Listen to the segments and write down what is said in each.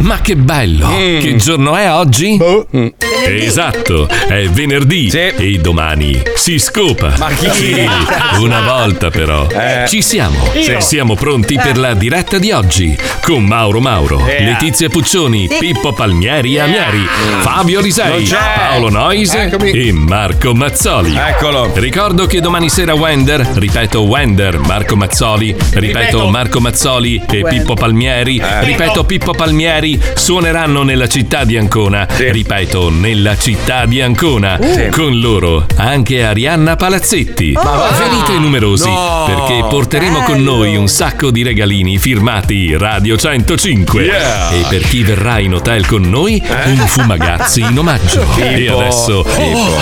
Ma che bello! Che giorno è oggi? Esatto, è venerdì e domani si scopa. Ma chi? Sì, una volta però. Eh. Ci siamo. Io. Siamo pronti per la diretta di oggi con Mauro Mauro, Eh. Letizia Puccioni, Sì. Pippo Palmieri e Amieri, Fabio Non Lisei, c'è. Paolo Nois Eccomi. e Marco Mazzoli. Eccolo. Ricordo che domani sera Wender, ripeto Wender, Marco Mazzoli, ripeto Ripeto. Marco Mazzoli e Wender. Pippo Palmieri, Eh. ripeto Pippo Palmieri, suoneranno nella città di Ancona, ripeto nella città di Ancona, Sì. con loro anche Arianna Palazzetti. Ma va. Venite numerosi No. perché porteremo con noi un sacco di regalini firmati Radio 105 Yeah. e per chi verrà in hotel con noi un fumagazzi in omaggio. E Pippo, adesso Pippo.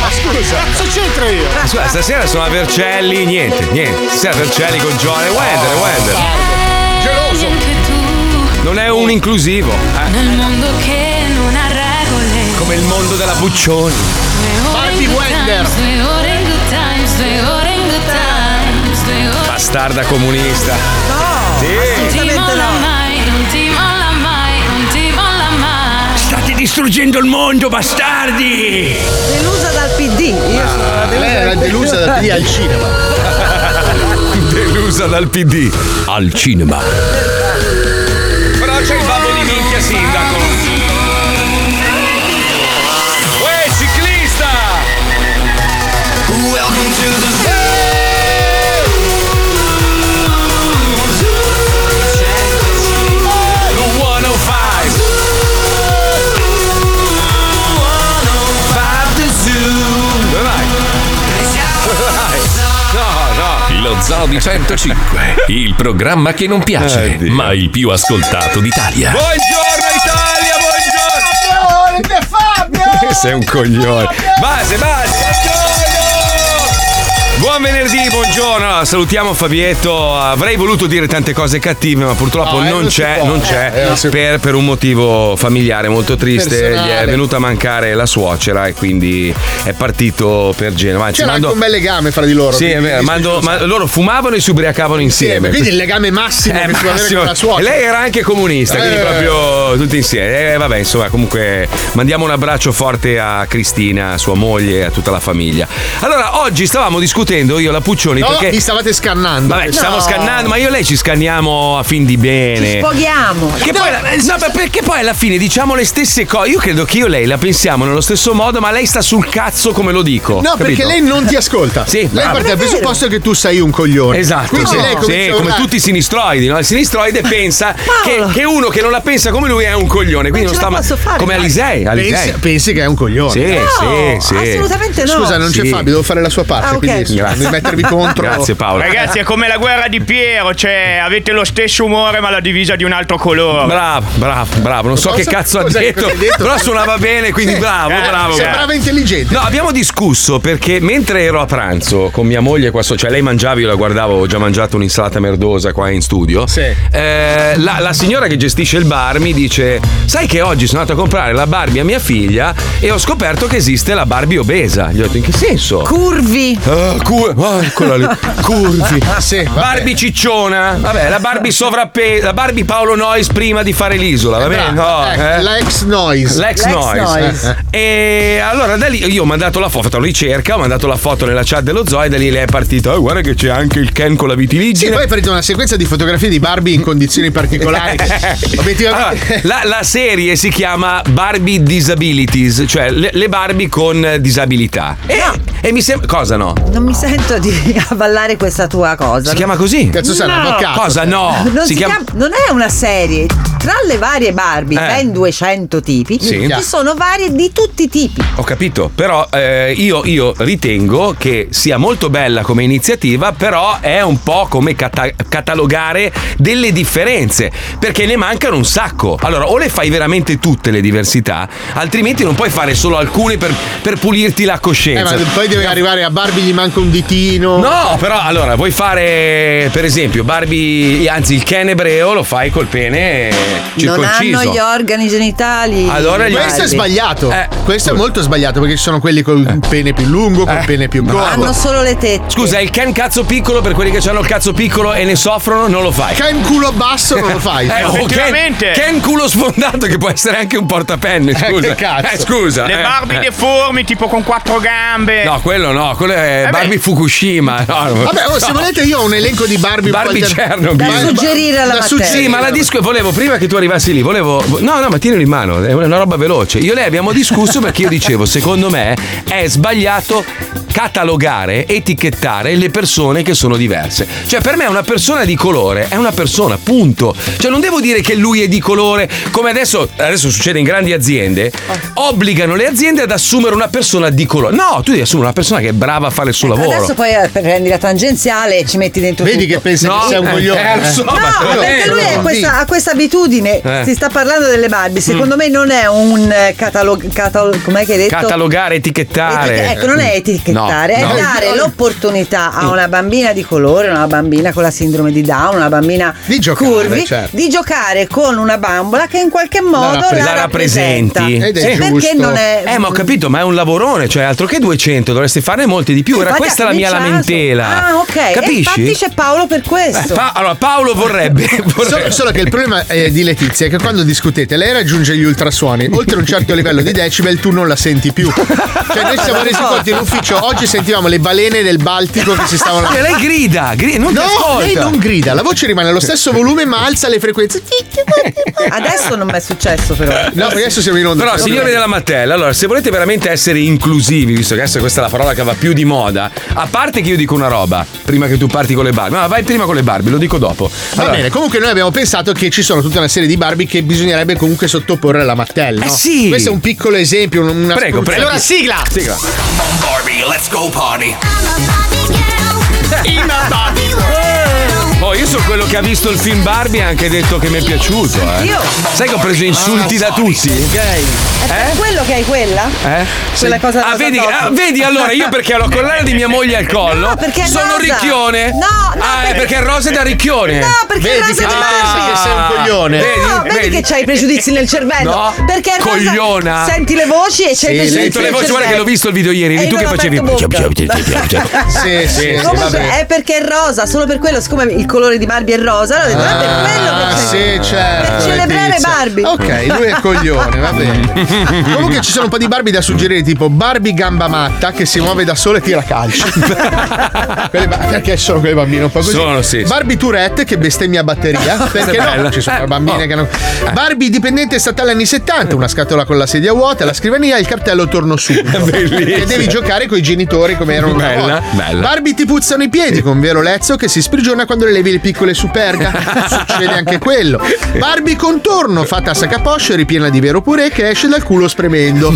Ma scusa, cazzo c'entro io? Scusa, stasera sono a Vercelli, niente, niente. Stasera Vercelli con Giovanni Wender, Wender. Non è un inclusivo, eh. Nel mondo che non ha regole. Come il mondo della Puccioni. Barbie Wender. Bastarda comunista. Sì. Non ti molla mai, non ti molla mai. State distruggendo il mondo, bastardi! Delusa dal PD. Io sono Lei era delusa dal PD al cinema. Delusa dal PD. Al cinema. Però c'è il babbo di minchia Zoo di 105, il programma che non piace, ma il più ascoltato d'Italia. Buongiorno Italia, buongiorno! Fabio! Sei un coglione. Base, base, buongiorno! Buon venerdì, buongiorno. Allora, salutiamo Fabietto. Avrei voluto dire tante cose cattive, ma purtroppo No, eh, non, non c'è, non Eh, c'è non per, per un motivo familiare molto triste. Personale. Gli è venuta a mancare la suocera e quindi è partito per Genova. Anzi, C'era mando- anche un bel legame fra di loro. Sì, è vero, mando- ma loro fumavano e si ubriacavano insieme. Quindi il legame massimo Eh, che si può avere massimo. con la suocera. Lei era anche comunista, quindi Eh. proprio tutti insieme. Eh, vabbè, insomma, comunque mandiamo un abbraccio forte a Cristina, a sua moglie e a tutta la famiglia. Allora, oggi stavamo discutendo io e la Puccioni No, perché. mi stavate scannando. Vabbè, No. scannando, ma io e lei ci scanniamo a fin di bene. Ci sfoghiamo. Che poi, no, ma perché poi alla fine diciamo le stesse cose. Io credo che io e lei la pensiamo nello stesso modo, ma lei sta sul cazzo come lo dico. No, perché capito? lei non ti ascolta. Sì, lei bravo. parte dal presupposto che tu sei un coglione. Esatto, Quindi sì, lei sì, come tutti i sinistroidi, no? Il sinistroide pensa che, che uno che non la pensa come lui è un coglione, quindi non ce sta fare, come. Alisei, Alisei. Pensi, pensi che è un coglione. Sì, No, sì, sì. assolutamente no. Scusa, non c'è. Fabio, devo fare la sua parte. Ah, ok. Grazie. mettervi contro. Grazie Paolo. Ragazzi, è come la guerra di Piero, cioè avete lo stesso umore ma la divisa di un altro colore. Bravo, bravo, bravo. Non so Cosa- che cazzo ha detto, detto? però suonava bene, quindi Sì. bravo, Eh, bravo. bravo. Sembrava intelligente. No, abbiamo discusso perché mentre ero a pranzo con mia moglie qua so- cioè lei mangiava, io la guardavo, ho già mangiato un'insalata merdosa qua in studio. Sì. Eh, la, la signora che gestisce il bar mi dice: Sai che oggi sono andato a comprare la Barbie a mia figlia e ho scoperto che esiste la Barbie obesa. Gli ho detto: In che senso? Curvi. Ah, cu- ah, quella lì. Curvi. Sì, vabbè. Barbie cicciona. Vabbè, la Barbie sovrappesa. La Barbie Paolo Nois prima di fare l'isola, va bene? Bravo. No, Ecco, eh? L'ex noise. L'ex L'ex noise. noise. E allora da lì io ho mandato la foto, ho fatto la ricerca, ho mandato la foto nella chat dello zoo e da lì lei è partita. "Oh, guarda che c'è anche il Ken con la Sì, vitiligine. poi hai preso una sequenza di fotografie di Barbie in condizioni particolari. Obiettivamente. Allora, la, la serie si chiama Barbie Disabilities, cioè le, le Barbie con disabilità. E, e mi sembra. Cosa no? Non mi sento di avvallare questa tua cosa. Si chiama così? Cazzo sei un No. avvocato. Cosa no? Non, si si chiama. non è una serie. Tra le varie Barbie, Eh. ben 200 tipi, Sì. ci sono varie di tutti i tipi. Ho capito, però eh, io, io ritengo che sia molto bella come iniziativa, però è un po' come cata- catalogare delle differenze, perché ne mancano un sacco. Allora, o le fai veramente tutte le diversità, altrimenti non puoi fare solo alcune per, per pulirti la Eh, coscienza. ma poi deve arrivare a Barbie gli manca un ditino. No, però allora vuoi fare per esempio Barbie, anzi il Ken ebreo lo fai col pene Non circonciso. hanno gli organi genitali. Allora gli- Questo è Barbie. sbagliato. Eh. Questo è molto sbagliato perché ci sono quelli col pene più lungo, col pene più corto. Hanno solo le tette. Scusa, il Ken cazzo piccolo per quelli che hanno il cazzo piccolo e ne soffrono, non lo fai. Ken culo basso non lo fai. Eh, oh, Ken, Effettivamente. Ken culo sfondato che può essere anche un portapenne, scusa. che cazzo. Eh, scusa. Le eh. Barbie Eh. deformi, tipo con quattro gambe. No, quello no, quello è beh. Barbie Fukushima. No, no. Vabbè, oh, se volete io ho un elenco di Barbie Barbie Chernobyl. Da Ma- suggerire alla da suggerire. Sì, ma la disco volevo prima che tu arrivassi lì, volevo. No, no, ma tienilo in mano, è una roba veloce. Io e lei abbiamo discusso perché io dicevo, secondo me è sbagliato catalogare, etichettare le persone che sono diverse. Cioè, per me una persona di colore è una persona, punto. Cioè, non devo dire che lui è di colore, come adesso, adesso succede in grandi aziende, obbligano le aziende ad assumere una persona di colore. No, tu devi assumere una persona che è brava a fare il suo lavoro. Adesso poi eh, prendi la tangenziale e ci metti dentro Vedi tutto. che pensa No, che sei un eh, coglione. eh, so, No, perché lui no, ha questa, ha questa abitudine. Eh. Si sta parlando delle Barbie. Secondo me non è un catalog. catal- com'è che hai detto? Catalogare, etichettare. Etiche- ecco, non è etichettare, No, no. è dare l'opportunità a una bambina di colore, una bambina con la sindrome di Down, una bambina Di giocare, curvi, certo. di giocare con una bambola che in qualche modo la, la rappresenta. rappresenti. Ed è Sì, perché non è. Eh, ma ho capito, ma è un lavorone, cioè altro che 200, dovresti farne molti di più. Era Infatti questa ha la mia lamentela. Ah, ok. E Capisci? infatti c'è Paolo per Eh, questo. Pa- allora, Paolo vorrebbe. vorrebbe- Solo, solo che il problema eh, di Letizia è che quando discutete lei raggiunge gli ultrasuoni, oltre un certo livello di decibel tu non la senti più. Cioè noi siamo resi conto in ufficio, oggi sentivamo le balene del Baltico che si stavano... Cioè, lei grida, grida, non No, lei non grida, la voce rimane allo stesso volume ma alza le frequenze. Adesso non mi è successo però. No, perché adesso siamo in onda. Però, signori della Mattella, allora, se volete veramente essere inclusivi, visto che adesso questa è la parola che va più di moda, a parte che io dico una roba, prima che tu parti con le Barbie, no, vai prima con le Barbie, lo dico dopo. Va Allora, bene, comunque noi abbiamo pensato che ci sono tutta una serie di Barbie che bisognerebbe comunque sottoporre alla Mattel. Eh no? sì. Questo è un piccolo esempio, un- una Prego, spruzza- prego. Allora sigla! sigla. Barbie, let's go party. Oh, io sono quello che ha visto il film Barbie e ha anche detto che mi è piaciuto, eh. Io? Sai che ho preso insulti da tutti? È per quello che hai quella? Eh? Quella cosa Ah, vedi, ah, vedi allora io perché ho la collana di mia moglie al collo No, perché è sono rosa. ricchione. No, no, Ah, è perché- perché è rosa è da ricchione. No, perché Vedi rosa che di ti Barbie. che sei un coglione. Vedi, No, vedi, vedi? che c'hai pregiudizi nel cervello. No, perché è rosa- cogliona. Senti le voci e c'hai Sì, pregiudizi Sento le voci, guarda che l'ho visto il video ieri, E tu che facevi. Sì, sì, sì, Comunque è perché è rosa, solo per quello, siccome il colore di Barbie è rosa, allora ho detto, ah, per quello che c'è. sì, certo. Per celebrare Letizia. Barbie. Ok, lui è coglione, va bene. Comunque ci sono un po' di Barbie da suggerire, tipo Barbie gamba matta che si muove da sola e tira calci. Quelle ba- perché sono quelle bambine un po' così. Sono, sì. Barbie Tourette che bestemmia a batteria. Perché bella. no? Ci sono Eh, bambine oh. che non. Barbie dipendente statale anni 70, una scatola con la sedia vuota, la scrivania e il cartello torno subito. Bellissimo. E devi giocare con i genitori come erano una Bella, volta. bella. Barbie ti puzzano i piedi con vero lezzo che si sprigiona quando le levi le piccole superga. Succede anche quello. Barbie contorno fatta a sacaposce ripiena di vero purè che esce dal culo spremendo.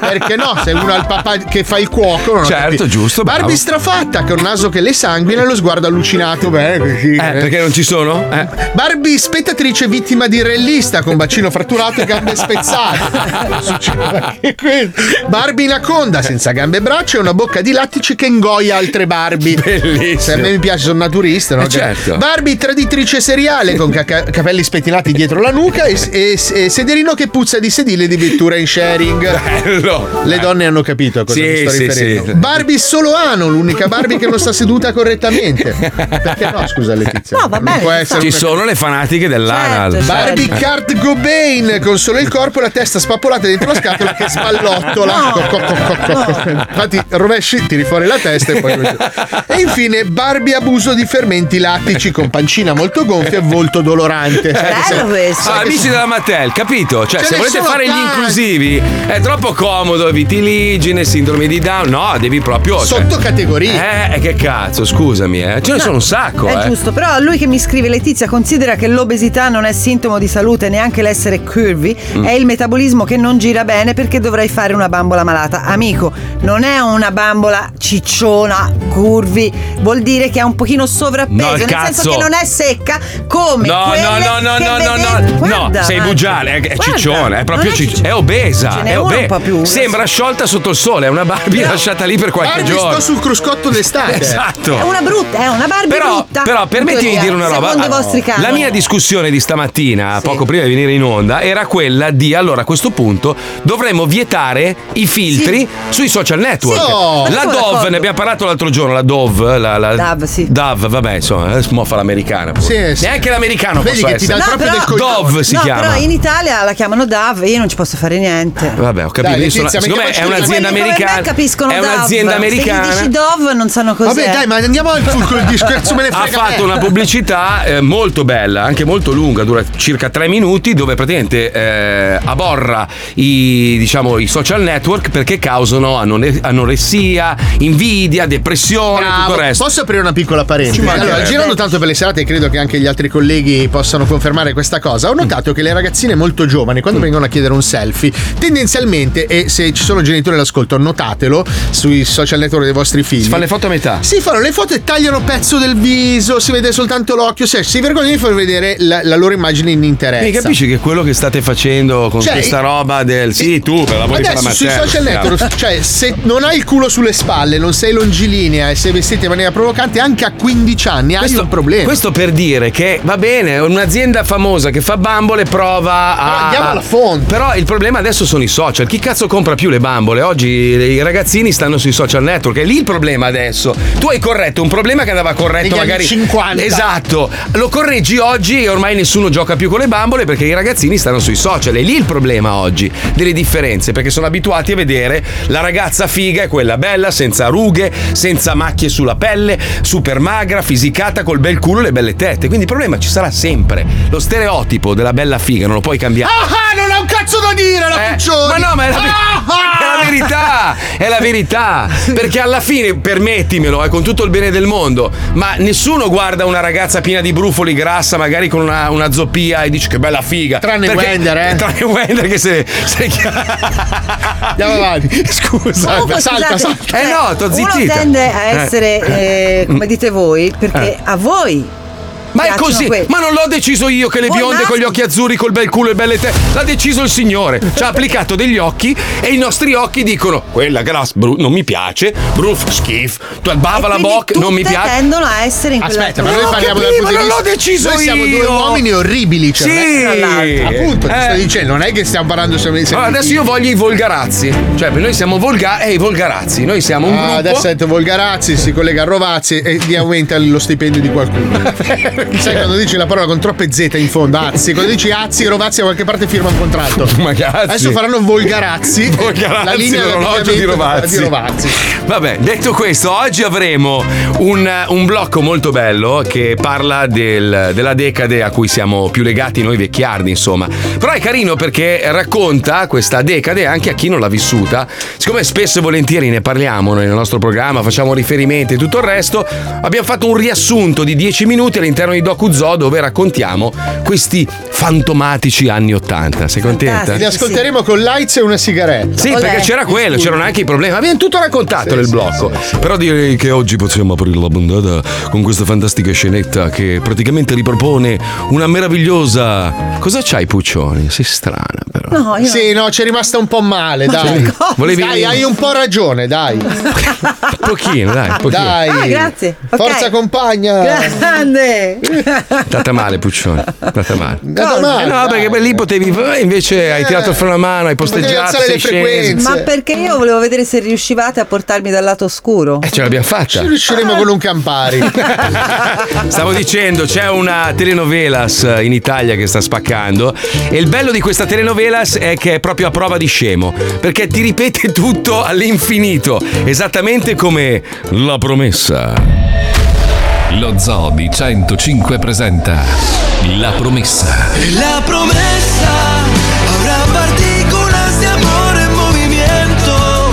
Perché no? Se uno ha il papà che fa il cuoco, non Certo, capito. giusto, bravo. Barbie strafatta con naso che le sanguina e lo sguardo allucinato. Beh, così. Eh, perché non ci sono? Eh. Barbie spettatrice vittima di rellista con bacino fratturato e gambe spezzate. Succede anche quello. Barbie inaconda senza gambe e braccia e una bocca di lattici che ingoia altre Barbie. Bellissimo. Se a me mi piace, sono naturista, no? Eh, certo. Barbie traditrice seriale con ca- capelli spettinati dietro la nuca e, e- e sederino che puzza di sedile di vettura in sharing. Bello. Le donne hanno capito a cosa Sì, mi sto sì, riferendo. sì. Barbie solo ano, l'unica Barbie che non sta seduta correttamente. Perché no, scusa Letizia? No, va bene, può ci essere Ci una- sono le fanatiche dell'anal. Certo, certo. Barbie Kurt Cobain con solo il corpo e la testa spappolata dentro la scatola che spallottola. Co- co- co- co- co- Infatti, rovesci, tiri fuori la testa e poi. E infine, Barbie abuso di fermenti lattici con pancina molto gonfia e volto dolorante. Bello questo. Ah, amici della Mattel, capito? Cioè, Ce se volete fare gli tanti. inclusivi è troppo comodo, vitiligine, sindrome di Down. No, devi proprio. cioè- Sottocategorie. Eh, che cazzo, scusami, eh. Ce ne sono un sacco, È eh. giusto, però lui che mi scrive Letizia considera che l'obesità non è sintomo di salute, neanche l'essere curvy, Mm. è il metabolismo che non gira bene perché dovrai fare una bambola malata. Amico, non è una bambola cicciona, curvy, vuol dire che ha un pochino sovrappeso. No, nel senso cazzo. che non è secca come No, no, no, no, che no, no, no, no, sei bugiale, è, è ciccione, è proprio ciccione, è obesa, è obesa. un po' più. Sembra sciolta sotto il sole, è una Barbie lasciata lì per qualche Barbie giorno. sto sul cruscotto d'estate. Esatto. È una brutta, è una Barbie Però, brutta. però permettimi di dire una roba. Secondo i vostri La canoni. mia discussione di stamattina, Sì. poco prima di venire in onda, era quella di allora a questo punto dovremmo vietare i filtri sui social network. Sì. No. Ma La Dove, d'accordo. ne abbiamo parlato l'altro giorno, la Dove, la, la Dove, sì. Dove, vabbè, insomma, eh, mo fa l'americana. Sì, sì. Neanche l'americano Vedi posso che ti essere. dà No, proprio però- del coglione. Dove si no, chiama? però in Italia la chiamano Dove e io non ci posso fare niente. Vabbè, ho capito. Dai, io sono- siccome è un'azienda americana, capiscono è Dove. un'azienda Se gli americana. dici Dove non sanno cos'è. Vabbè, dai, ma andiamo al fulcro del discorso, me ne ha frega. fatto me. una pubblicità eh, molto bella, anche molto lunga, dura circa tre minuti, dove praticamente eh, aborra i, diciamo, i social network perché causano anoressia, invidia, depressione, Bravo. tutto il resto. Posso aprire una piccola parentesi? Allora, girando tanto per le serate, e credo che anche gli altri colleghi possano confermare questa cosa. Ho notato che le ragazzine molto giovani, quando vengono a chiedere un selfie, tendenzialmente, e se ci sono genitori all'ascolto, notatelo sui social network dei vostri figli. Si fa le foto a metà. Si fanno le foto e tagliano pezzo del viso, si vede soltanto l'occhio, se si vergognano di far vedere la, la loro immagine in interesse. Quindi capisci che quello che state facendo con Cioè, questa roba del sì, tu per la Adesso sui social network, cioè se non hai il culo sulle spalle, non sei longilinea e sei vestita in maniera provocante, anche a 15 anni hai un problema. Questo per dire che va bene, un'azienda famosa che fa bambole prova a. Però andiamo alla fonte. Però il problema adesso sono i social. Chi cazzo compra più le bambole? Oggi i ragazzini stanno sui social network. È lì il problema adesso. Tu hai corretto un problema che andava corretto magari. 50. Esatto. Lo correggi oggi e ormai nessuno gioca più con le bambole perché i ragazzini stanno sui social. È lì il problema oggi. Delle differenze. Perché sono abituati a vedere la ragazza figa è quella bella, senza rughe, senza macchie sulla pelle, super magra, fisicata, col bel culo e le belle tette. Quindi il problema ci sarà sempre. Lo stereotipo della bella figa non lo puoi cambiare. Ah, non ha un cazzo da dire la Eh, Puccioni! ma no, ma è la, Ah, è la verità, è la verità. Perché alla fine, permettimelo, è con tutto il bene del mondo, ma nessuno guarda una ragazza piena di brufoli grassa, magari con una, una zoppia e dice che bella figa. Tranne Perché- Wender, eh. Tranne Wender che se. se... Andiamo avanti. Scusa. Comunque, salta, scusate, salta. Eh no, t'ho Uno zittita. tende a Eh. essere, eh, come dite voi, perché a voi. Boy. Ma è così, que- ma non l'ho deciso io che le Voi bionde maschi- con gli occhi azzurri, col bel culo e belle tette. L'ha deciso il signore. Ci ha applicato degli occhi e i nostri occhi dicono: quella grass bru- non mi piace, bruf, schif, tu bava E la quindi boc, non mi piace. tendono a essere in quella Aspetta, ma Non noi parliamo dal punto ma di non vista. l'ho deciso Noi siamo io. due uomini orribili, cioè. non Sì, Appunto, ti sto Eh. dicendo, non è che stiamo parlando solo di Allora, adesso io voglio i volgarazzi. Cioè, noi siamo volgari. Eh, i volgarazzi. Noi siamo un Ah, gruppo. adesso detto Volgarazzi, si collega a Rovazzi e gli aumenta lo stipendio di qualcuno. Sai quando dici la parola con troppe Z in fondo, Azzi, quando dici Azzi, Rovazzi da qualche parte firma un contratto. Magazzi. Adesso faranno Volgarazzi, Volgarazzi, la linea l'orologio di Rovazzi. di Rovazzi. Vabbè, detto questo, oggi avremo un, un blocco molto bello che parla del- della decade a cui siamo più legati noi vecchiardi, insomma. Però è carino perché racconta questa decade anche a chi non l'ha vissuta. Siccome spesso e volentieri ne parliamo noi nel nostro programma, facciamo riferimenti e tutto il resto, abbiamo fatto un riassunto di 10 minuti all'interno di Doku Zoo dove raccontiamo questi fantomatici anni 80. Sei contenta? Li ascolteremo con lights e una sigaretta. Sì, Olè. perché c'era quello, c'erano anche i problemi. Abbiamo tutto raccontato nel blocco. Però direi che oggi possiamo aprire la puntata con questa fantastica scenetta che praticamente ripropone una meravigliosa. Cosa c'hai, Puccioni? Sei strana, però. No, io Sì, no, ci è rimasta un po' male, dai. Volevi. Dai, hai un po' ragione, dai. Un pochino, dai, un pochino. Dai. Ah, grazie. Forza compagna. Grande. Andata male, Puccioni. Andata male. Andata Eh male, no, dai. perché beh, lì potevi. eh, Invece hai tirato il freno a mano, hai posteggiato, sei le sceso. frequenze. Ma perché io volevo vedere se riuscivate a portarmi dal lato oscuro. Eh, ce l'abbiamo fatta. Ci riusciremo con un Campari. Stavo dicendo, c'è una telenovelas in Italia che sta spaccando e il bello di questa telenovelas è che è proprio a prova di scemo, perché ti ripete tutto all'infinito, esattamente come la promessa. Lo Zoo di 105 presenta La promessa. La promesa habrá partículas de amor en movimiento.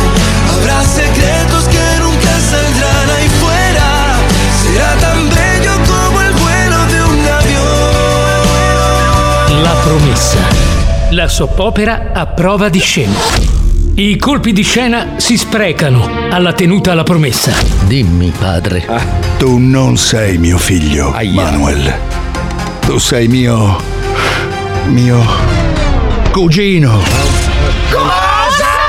Habrá secretos que nunca saldrán ahí fuera. Será tan bello como el vuelo de un avión. La promessa. La soppopera a prova di scemo. I colpi di scena si sprecano alla tenuta alla promessa. Dimmi, padre. Tu non sei mio figlio, Manuel. Tu sei mio. mio. cugino. Non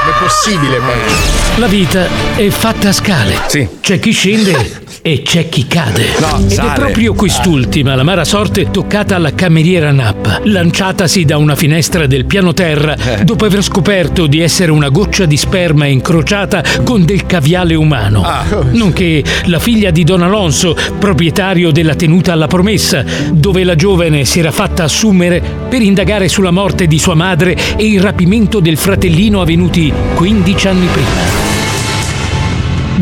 è possibile, poi. La vita è fatta a scale. C'è chi scende e c'è chi cade. No, Ed sale. è proprio quest'ultima l'amara sorte toccata alla cameriera Nappa, lanciatasi da una finestra del piano terra Eh. dopo aver scoperto di essere una goccia di sperma incrociata con del caviale umano. Ah. Nonché la figlia di Don Alonso, proprietario della tenuta alla promessa, dove la giovane si era fatta assumere per indagare sulla morte di sua madre e il rapimento del fratellino avvenuti 15 anni prima.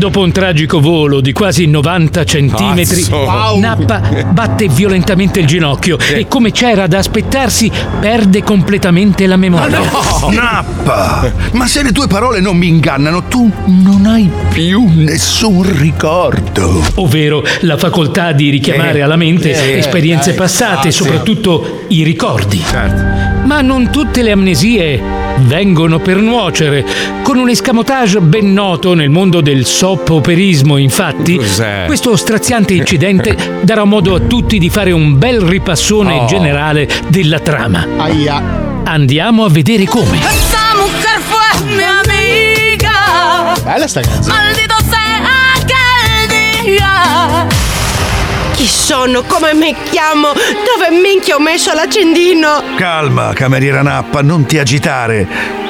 Dopo un tragico volo di quasi 90 centimetri. Wow. Nappa batte violentemente il ginocchio e come c'era da aspettarsi perde completamente la memoria. Nappa! Ma se le tue parole non mi ingannano, tu non hai più nessun ricordo. Ovvero la facoltà di richiamare Eh, alla mente eh, esperienze dai, passate, ah, sì. soprattutto i ricordi. Ma non tutte le amnesie vengono per nuocere. Con un escamotage ben noto nel mondo del soap-operismo, infatti, Cos'è? questo straziante incidente darà modo a tutti di fare un bel ripassone Oh. generale della trama. Aia. Andiamo a vedere come. Esa Chi sono? Come mi chiamo? Dove minchia ho messo l'accendino? Calma, cameriera Nappa, non ti agitare.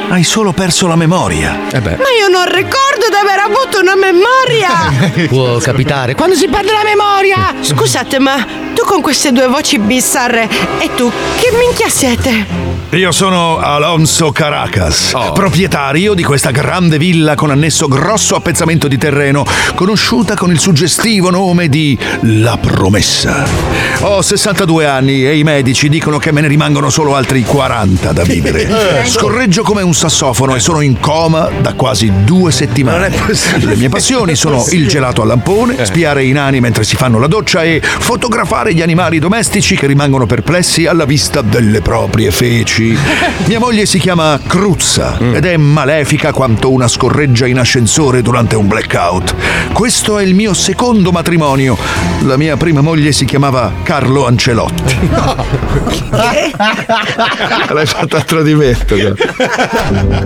Hai solo perso la memoria. Eh beh. Ma io non ricordo di aver avuto una memoria! Può capitare. Quando si perde la memoria! Scusate, ma tu con queste due voci bizzarre e tu che minchia siete? Io sono Alonso Caracas, proprietario di questa grande villa con annesso grosso appezzamento di terreno, conosciuta con il suggestivo nome di La Promessa. Ho 62 anni e i medici dicono che me ne rimangono solo altri 40 da vivere. Scorreggio come un sassofono e sono in coma da quasi due settimane. Le mie passioni sono il gelato al lampone, spiare i nani mentre si fanno la doccia e fotografare gli animali domestici che rimangono perplessi alla vista delle proprie feci. Mia moglie si chiama Cruzza ed è malefica quanto una scorreggia in ascensore durante un blackout. Questo è il mio secondo matrimonio. La mia prima moglie si chiamava Carlo Ancelotti. L'hai fatta a tradimento.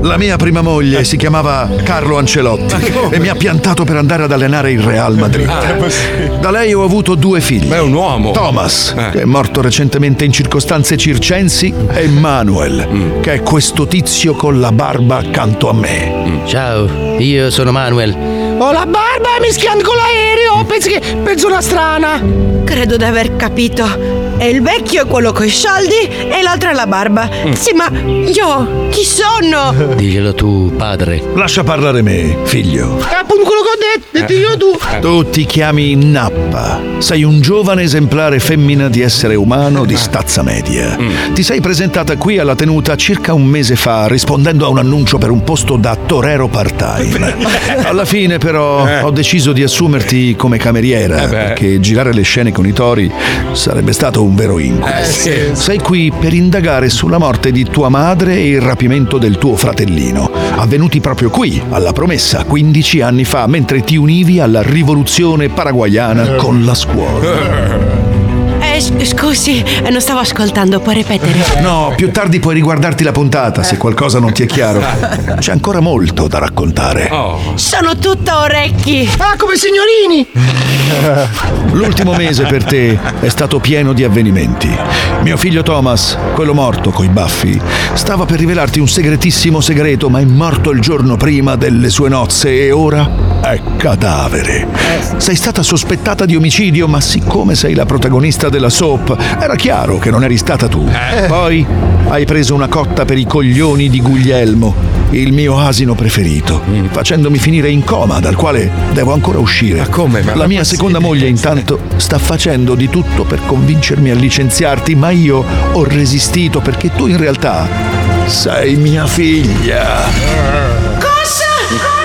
La mia prima moglie si chiamava Carlo Ancelotti e mi ha piantato per andare ad allenare il Real Madrid. Da lei ho avuto due figli. Ma è un uomo. Thomas, che è morto recentemente in circostanze circensi, e Manuel, che è questo tizio con la barba accanto a me. Ciao, io sono Manuel. Ho la barba mischiando con l'aereo! Pensi che. penso una strana! Credo di aver capito. E il vecchio è quello coi soldi e l'altro è la barba. Sì, ma io chi sono? Diglielo tu, padre. Lascia parlare me, figlio. Appunto quello che ho detto, detto io tu. Tu ti chiami Nappa. Sei un giovane esemplare femmina di essere umano di stazza media. Ti sei presentata qui alla tenuta circa un mese fa rispondendo a un annuncio per un posto da torero part-time. Alla fine però ho deciso di assumerti come cameriera perché girare le scene con i tori sarebbe stato un vero incubo. Sei qui per indagare sulla morte di tua madre e il rapimento del tuo fratellino, avvenuti proprio qui, alla promessa, 15 anni fa, mentre ti univi alla rivoluzione paraguayana con la scuola. Eh, scusi, eh, non stavo ascoltando, puoi ripetere? No, più tardi puoi riguardarti la puntata se qualcosa non ti è chiaro. C'è ancora molto da raccontare. Sono tutta orecchi. Ah, come signorini! L'ultimo mese per te è stato pieno di avvenimenti. Mio figlio Thomas, quello morto coi baffi, stava per rivelarti un segretissimo segreto, ma è morto il giorno prima delle sue nozze e ora è cadavere. Sei stata sospettata di omicidio, ma siccome sei la protagonista della soap, era chiaro che non eri stata tu. Poi hai preso una cotta per i coglioni di Guglielmo, il mio asino preferito, facendomi finire in coma, dal quale devo ancora uscire. Ma come? Ma la mia seconda moglie intanto sta facendo di tutto per convincermi a licenziarti, ma io ho resistito perché tu in realtà sei mia figlia. Cosa?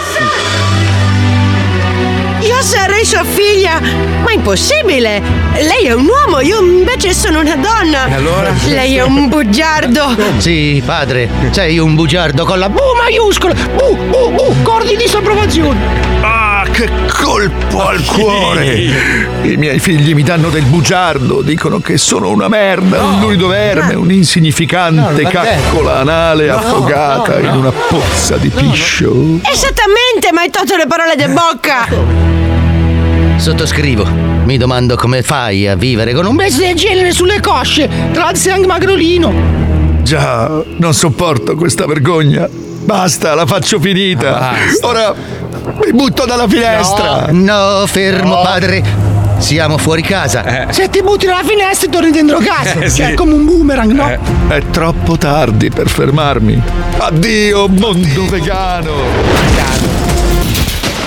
Io sarei sua figlia. Ma impossibile! Lei è un uomo, io invece sono una donna. E allora? Lei è un bugiardo. Sì, padre, sei un bugiardo con la B maiuscola. Bu, bu, bu, cordi di disapprovazione. Ah, che colpo al cuore! I miei figli mi danno del bugiardo, dicono che sono una merda, un lurido verme, un insignificante No, va bene. caccola anale No, affogata no, no. in una pozza di piscio. Esattamente, mi hai tolto le parole di bocca. Sottoscrivo. Mi domando come fai a vivere con un mese del genere sulle cosce, tra anche magrolino. Già, non sopporto questa vergogna. Basta, la faccio finita. Ora mi butto dalla finestra. No, fermo, padre. Siamo fuori casa. Eh. Se ti butti dalla finestra torni dentro casa. Eh, sì. Cioè, è come un boomerang, no? È troppo tardi per fermarmi. Addio, mondo vegano.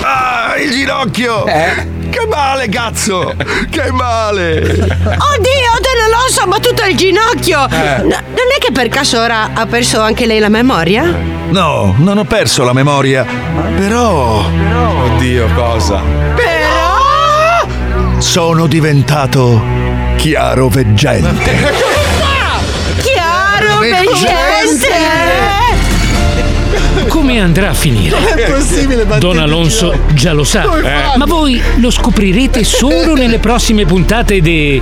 Ah, il ginocchio! Che male, cazzo! Che male! Oddio, te non lo so, ma tutto il ginocchio. Eh. No, non è che per caso ora ha perso anche lei la memoria? No, non ho perso la memoria. Però. Oddio, cosa? Però. Sono diventato chiaro veggente. Chiaro, veggente. Come andrà a finire? È possibile, ma Don Alonso già lo sa, fai? ma voi lo scoprirete solo nelle prossime puntate di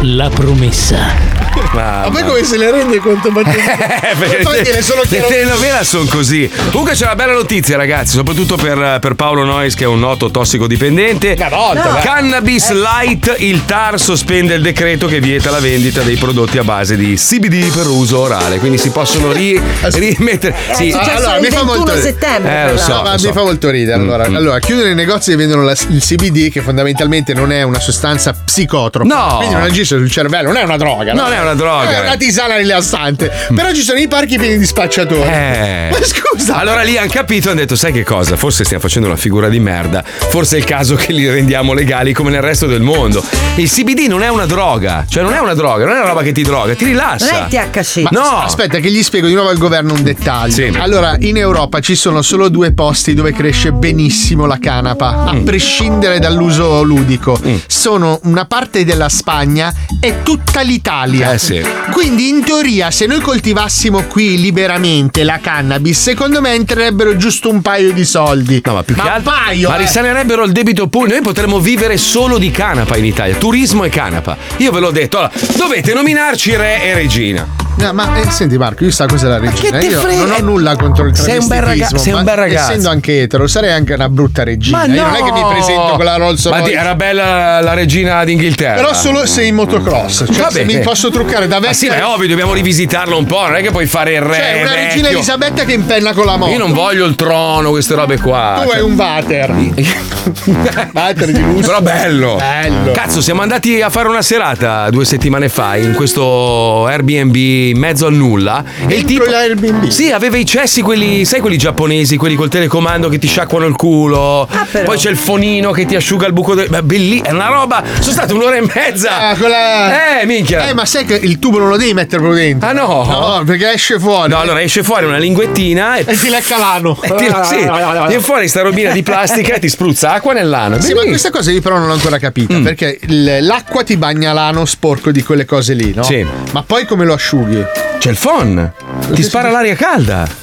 La promessa. Ma poi come se ne rende conto? Eh, solo le telenovela sono così. Comunque c'è una bella notizia, ragazzi, soprattutto per, per Paolo Nois, che è un noto tossicodipendente. Una volta, No. va. Cannabis Light, il TAR sospende il decreto che vieta la vendita dei prodotti a base di CBD per uso orale. Quindi si possono ri- rimettere. Sì, allora, mi fa molto Eh, lo so. No, ma lo so. mi fa molto ridere. Allora, Mm, mm. allora, chiudono i negozi che vendono la- il CBD, che fondamentalmente non è una sostanza psicotropa. No. Quindi non agisce sul cervello, non è una droga. Non no? è una droga. È una tisana rilassante. Però ci sono i parchi pieni di spacciatori. Eh. Ma scusa. Allora lì hanno capito e hanno detto: Sai che cosa? Forse stiamo facendo una figura di merda. Forse è il caso che li rendiamo legali come nel resto del mondo. Il CBD non è una droga, cioè non è una droga, non è una roba che ti droga, ti rilassa. Non è THC. Ma No. aspetta, che gli spiego di nuovo al governo un dettaglio. Allora, in Europa ci sono solo due posti dove cresce benissimo la canapa, a prescindere dall'uso ludico. Sono una parte della Spagna e tutta l'Italia. Eh sì. Quindi, in teoria, se noi coltivassimo qui liberamente la cannabis, secondo me entrerebbero giusto un paio di soldi. No, ma più che un altro. paio. ma eh. risanerebbero il debito pubblico. Noi potremmo vivere solo di canapa in Italia. Turismo e canapa. Io ve l'ho detto. Allora, dovete nominarci re e regina. No, ma eh, senti Marco, io sa cos'è la regina. Io frega? non ho nulla contro il Sei un bel raga- travestitismo, sei un ma bel ragazzo. Essendo anche etero, sarei anche una brutta regina. Io non è che mi presento con la Rolls Ma Royce. di- era bella la regina d'Inghilterra. Però solo se in motocross. Cioè, Va se bene. mi posso truccare da Ma vecchia. sì, ma è ovvio, dobbiamo rivisitarlo un po'. Non è che puoi fare il re. Cioè, una regina vecchio. Elisabetta che impenna con la moto. Io non voglio il trono, queste robe qua. Tu Cioè- hai un water. water di lusso. Però bello. Bello. Cazzo, siamo andati a fare una serata due settimane fa in questo Airbnb in mezzo al nulla. E il tipo. l'Airbnb? Sì, aveva i cessi, quelli, sai, quelli giapponesi, quelli col telecomando che ti sciacquano il culo. però. Poi c'è il fonino che ti asciuga il buco del. Ma bellissimo, è una roba. Sono state un'ora e mezza. Ah, quella... Eh, minchia. Eh, ma sai che il tubo non lo devi mettere proprio dentro? Ah, no? No, perché esce fuori. No, allora esce fuori una linguettina e. E ti lecca l'ano. e ti- sì, viene fuori sta robina di plastica e ti spruzza acqua nell'ano. Sì, ma questa cosa io però non l'ho ancora capita. Mm. Perché l'acqua ti bagna l'ano sporco di quelle cose lì, no? Sì. Ma poi come lo asciughi? C'è il phon. Ti spara l'aria calda.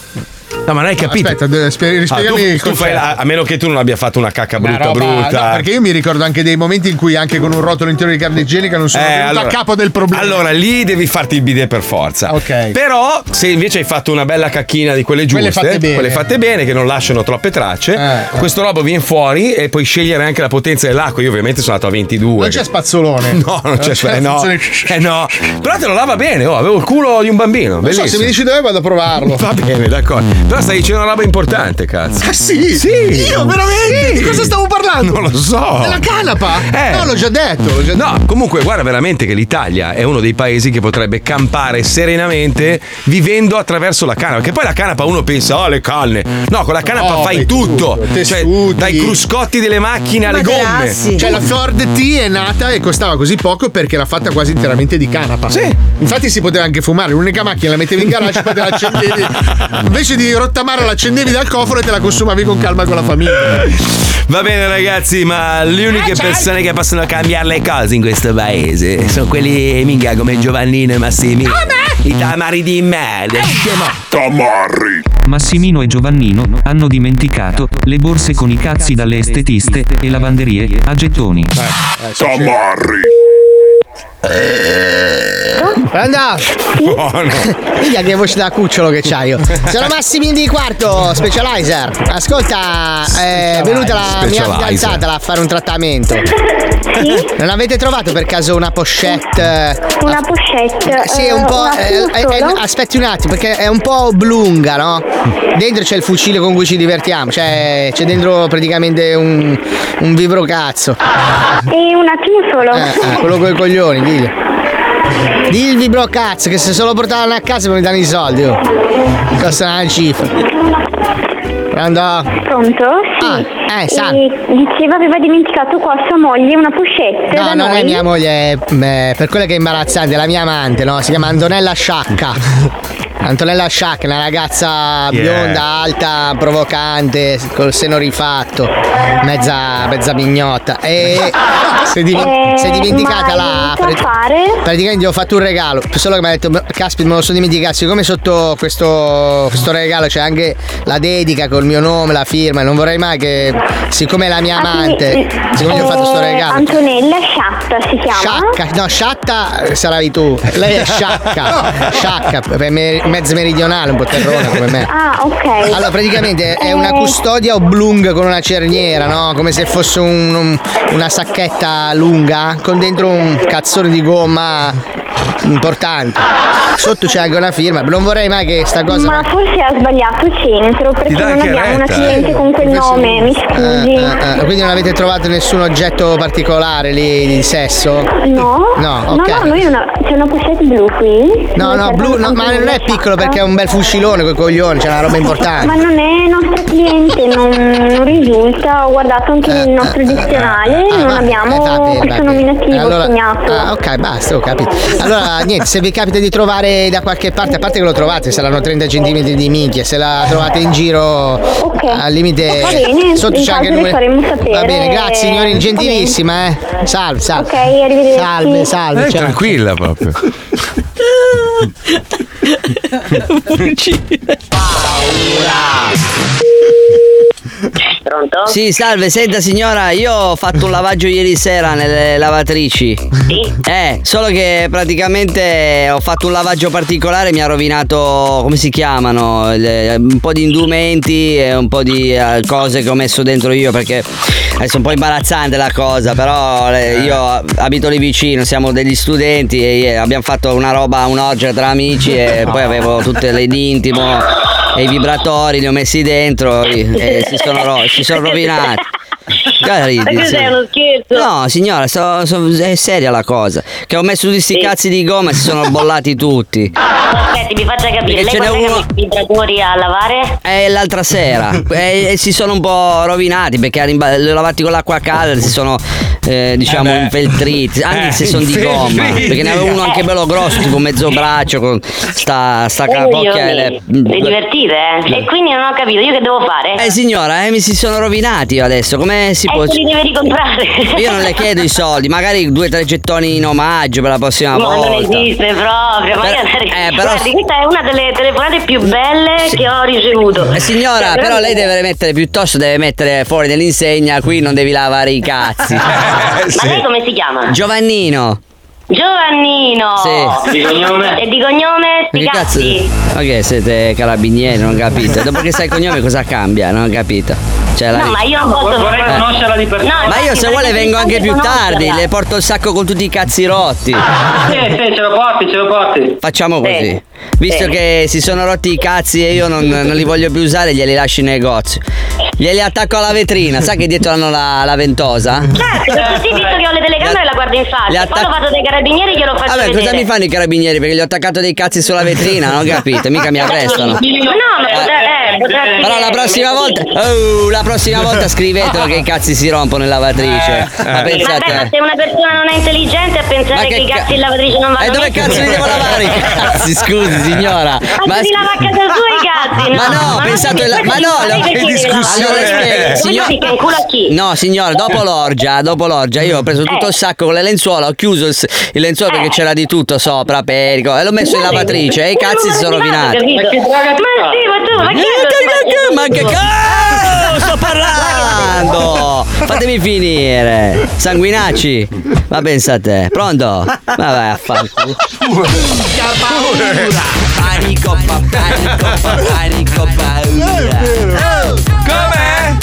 No, ma non hai capito. Aspetta, spie- Ah, rispiegami tu- il tu fai la- a meno che tu non abbia fatto una cacca Una brutta, roba- brutta. no, perché io mi ricordo anche dei momenti in cui anche con un rotolo interiore di carta igienica non sono Eh, venuto allora- a capo del problema. Allora lì devi farti il bidet per forza. Ok. Però se invece hai fatto una bella cacchina di quelle giuste, Quelle fatte bene. quelle fatte bene, che non lasciano troppe tracce, Eh. questo robo viene fuori e puoi scegliere anche la potenza dell'acqua. Io ovviamente sono andato a 22. non c'è spazzolone. No, non c'è, eh, no. spazzolone. Eh, no. Però te lo lava bene, oh, avevo il culo di un bambino. Non so, se bellissimo. mi dici dove vado a provarlo. Va bene, d'accordo. Però stai dicendo una roba importante, cazzo. Ah sì? Sì. Io veramente? Di cosa stavo parlando? Non lo so. Della canapa? Eh. No, l'ho già detto. L'ho già No, comunque guarda veramente che l'Italia è uno dei paesi che potrebbe campare serenamente vivendo attraverso la canapa. Perché poi la canapa uno pensa, oh le canne. No, con la canapa No, fai fai tutto. tutto, Cioè, tessuti. dai cruscotti delle macchine alle gomme. Cioè la Ford T è nata e costava così poco perché era fatta quasi interamente di canapa. Sì. Infatti si poteva anche fumare, l'unica macchina la mettevi in garage e poi te la accendevi. Invece di rotolare rottamara l'accendevi dal cofano e te la consumavi con calma con la famiglia. Va bene ragazzi, ma le uniche persone che possono cambiare le cose in questo paese sono quelli minchia come Giovannino e Massimino. I tamari di merda, scemo. Tamarri. Massimino e Giovannino hanno dimenticato le borse con i cazzi dalle estetiste e lavanderie a gettoni. Tamarri. Pronto? Buono. Minchia che voce da cucciolo che c'hai io. Sono Massimini di quarto, specializer. Ascolta, è venuta la mia fidanzata a fare un trattamento. Non avete trovato per caso una pochette? Una pochette. Sì, è un eh, po'. eh, eh, solo. aspetti un attimo, perché è un po' oblunga, no? Dentro c'è il fucile con cui ci divertiamo, cioè c'è dentro praticamente un, un vibrocazzo. E un attimo solo. Eh, eh, quello con i coglioni, dillo. Dì il vibrocazzo, che se solo portavano a casa mi danno i soldi. Oh. Costa una cifra. Pronto? Pronto? Sì. Ah, eh, sa. E diceva aveva dimenticato qua sua moglie una pochette No, non noi. è mia moglie, beh, per quello che è imbarazzante, è la mia amante, no? Si chiama Antonella Sciacca. Antonella Sciacca, una ragazza Yeah. bionda, alta, provocante, col seno rifatto, mezza, mezza mignotta. E si è, dimen- Eh, dimenticata la. fare? Praticamente gli ho fatto un regalo, solo che mi ha detto, caspita, me lo sono dimenticato, siccome sotto questo, questo regalo c'è anche la dedica col mio nome, la firma, non vorrei mai che, siccome è la mia amante, siccome gli ho fatto sto Eh, regalo. Antonella Sciatta si chiama. Sciacca, no, sciatta eh, sarai tu. Lei è sciacca. sciacca, è me- mezzo meridionale, un po' terrona come me. Ah, ok. Allora, praticamente è una Eh, custodia oblunga con una cerniera, no? Come se fosse un- un- una sacchetta lunga con dentro un cazzone di gomma importante. Sotto c'è anche una firma, non vorrei mai che sta cosa. Ma forse ha sbagliato centro perché non abbiamo una retta, cliente eh. con quel nome, mi scusi. Eh, eh, eh, quindi non avete trovato nessun oggetto particolare lì di sesso? No? No, No, ok. no, noi una, c'è una pochette blu qui. No, no, blu, no, ma non è piccolo perché è un bel fucilone con i coglioni, c'è una roba importante. Ma non è nostra cliente, non, non risulta. Ho guardato anche nel nostro dizionale, Ah, non abbiamo eh, questo nominativo Allora- segnato. Ah, ok, basta, ho capito. Allora, niente, se vi capita di trovare da qualche parte, a parte che lo trovate, saranno 30 cm di minchia, se la trovate in giro, al limite, Va bene, sotto c'è anche il numero. faremo sapere. Va bene, grazie signorina, Va gentilissima, eh. Salve, salve. Ok, arrivederci. Salve, salve. Eh, tranquilla proprio. Pronto? Sì, salve, senta signora, io ho fatto un lavaggio ieri sera nelle lavatrici. Sì. Eh, solo che praticamente ho fatto un lavaggio particolare, mi ha rovinato, come si chiamano, Le- un po' di indumenti e un po' di eh, cose che ho messo dentro io perché adesso è un po' imbarazzante la cosa, però eh, io abito lì vicino, siamo degli studenti e eh, abbiamo fatto una roba, un'orgia tra amici e poi avevo tutte le d'intimo e i vibratori li ho messi dentro e, si, sono ro- si sono rovinati. Che ridi, Ma cos'è, sì. uno scherzo? No, signora, sto- sto- è seria la cosa. Che ho messo tutti questi cazzi di gomma e si sono bollati tutti. Aspetti, mi faccia capire. Perché Lei quando uno- i vibratori a lavare? E l'altra sera e, e si sono un po' rovinati perché li ho lavati con l'acqua calda e si sono eh, diciamo Eh infeltriti anche Eh, se sono di gomma perché ne avevo uno anche bello grosso tipo mezzo braccio con sta, sta capocchia le- Vi divertite, eh? E quindi non ho capito, io che devo fare? eh signora, eh, mi si sono rovinati io adesso, come si può... Eh, li devi ricomprare. Io non le chiedo i soldi, magari due o tre gettoni in omaggio per la prossima Ma volta. non esiste proprio, ma Per- io eh, però- Guardi, questa è una delle telefonate più belle che ho ricevuto. Eh, signora, Cioè, però lei deve mettere piuttosto deve mettere fuori dell'insegna, qui non devi lavare i cazzi. Ma lei come si chiama? Giovannino. Giovannino! Sì. Di cognome? E di cognome? Ma che cazzo? che siete carabinieri, non capite. Dopo che sai il cognome cosa cambia? Non ho capito. Cioè, la- No, ma io non posso. Vorrei conoscerla di persona. Ma io se vuole vengo anche più tardi, le porto il sacco con tutti i cazzi rotti. Sì, sì, ce lo porti, ce lo porti. Facciamo così. Sì. Visto Sì. che si sono rotti i cazzi e io non, non li voglio più usare, glieli lascio in negozio. Glieli attacco alla vetrina, sai che dietro hanno la, la ventosa? Certo, così visto che ho le telecamere la guardo in faccia. attac- Quando vado dai carabinieri glielo faccio Vabbè, vedere. cosa mi fanno i carabinieri? Perché gli ho attaccato dei cazzi sulla vetrina, non ho capito, mica mi arrestano. No, ma potrà, eh, potrà Però la prossima volta, oh, la prossima volta scrivetelo che i cazzi si rompono in lavatrice. Ma Vabbè, ma pensate. se una persona non è intelligente a pensare che, i cazzi in lavatrice non vanno E dove cazzo li devo lavare i cazzi? Scusi, signora. Ma, si lava a casa sua i cazzi, no? Ma no, non pensate, si- la- ma no, la- devi lavare. Allora, signor- che? No, signora, dopo l'orgia, dopo l'orgia, io ho preso tutto il sacco con le lenzuola, ho chiuso il, s- il lenzuolo perché c'era di tutto sopra, perico, e l'ho messo in lavatrice e i cazzi si sono rovinati. Ma sì, ma tu, ma Ma che cazzo parlando? Fatemi finire. Sanguinacci. Ma pensa a te. Pronto? Ma vai a fanculo. Panico, pa- panico, pa- panico, paura. Com'è?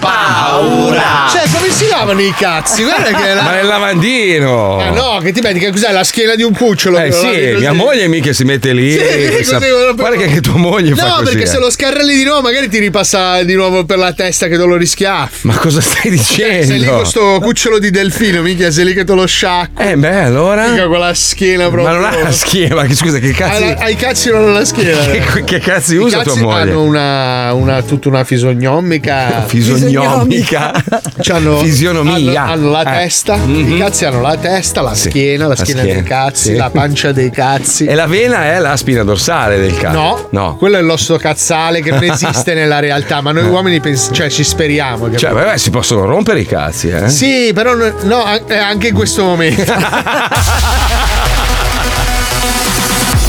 Paura. Cioè, si lavano i cazzi? Guarda che la... Ma nel lavandino. Ah no, che ti metti che cos'è la schiena di un cucciolo? Eh sì, così? mia moglie mica si mette lì. Sì, sa- Guarda che anche tua moglie fa No, così. perché eh. se lo scarrelli di nuovo magari ti ripassa di nuovo per la testa che te lo rischiaffi. Ma cosa stai dicendo? Sei lì con sto cucciolo di delfino, minchia, sei lì che te lo sciacqua. Eh beh, allora? Mica con la schiena proprio. Ma non ha la schiena, ma che- scusa, che cazzi. Hai, la- hai i cazzi non alla schiena. Che, che cazzi I usa cazzi tua moglie? hanno una, una- tutta una fisognomica. Fisognomica. C'hanno, Fisionomia. Hanno, hanno la Eh. testa. Mhm. I cazzi hanno la testa, la Sì, schiena, la la schiena, schiena, dei cazzi, sì. la pancia dei cazzi. E la vena è la spina dorsale del cazzo. No, No. quello è l'osso cazzale che non esiste nella realtà, ma noi uomini pens- cioè, ci speriamo. capito? Cioè, vabbè, si possono rompere i cazzi, eh? Sì, però no, eh, anche in questo momento.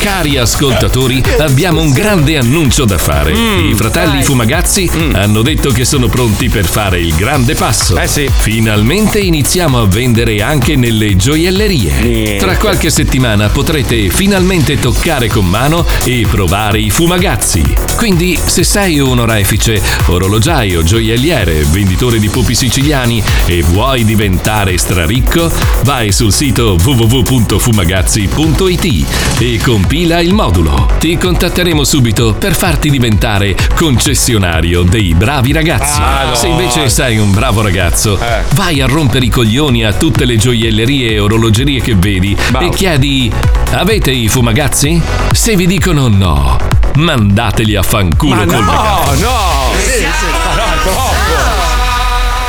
Cari ascoltatori, abbiamo un grande annuncio da fare. Mm, I fratelli Fumagazzi hanno detto che sono pronti per fare il grande passo. Eh sì. Finalmente iniziamo a vendere anche nelle gioiellerie. Niente. Tra qualche settimana potrete finalmente toccare con mano e provare i Fumagazzi. Quindi, se sei un orefice, orologiaio, gioielliere, venditore di pupi siciliani e vuoi diventare straricco, vai sul sito www.fumagazzi.it e compila il modulo. Ti contatteremo subito per farti diventare concessionario dei bravi ragazzi. Ah, no. Se invece sei un bravo ragazzo, Eh. vai a rompere i coglioni a tutte le gioiellerie e orologerie che vedi e chiedi: Avete i fumagazzi? Se vi dicono no, mandateli a fanculo Ma col no, no! No, troppo!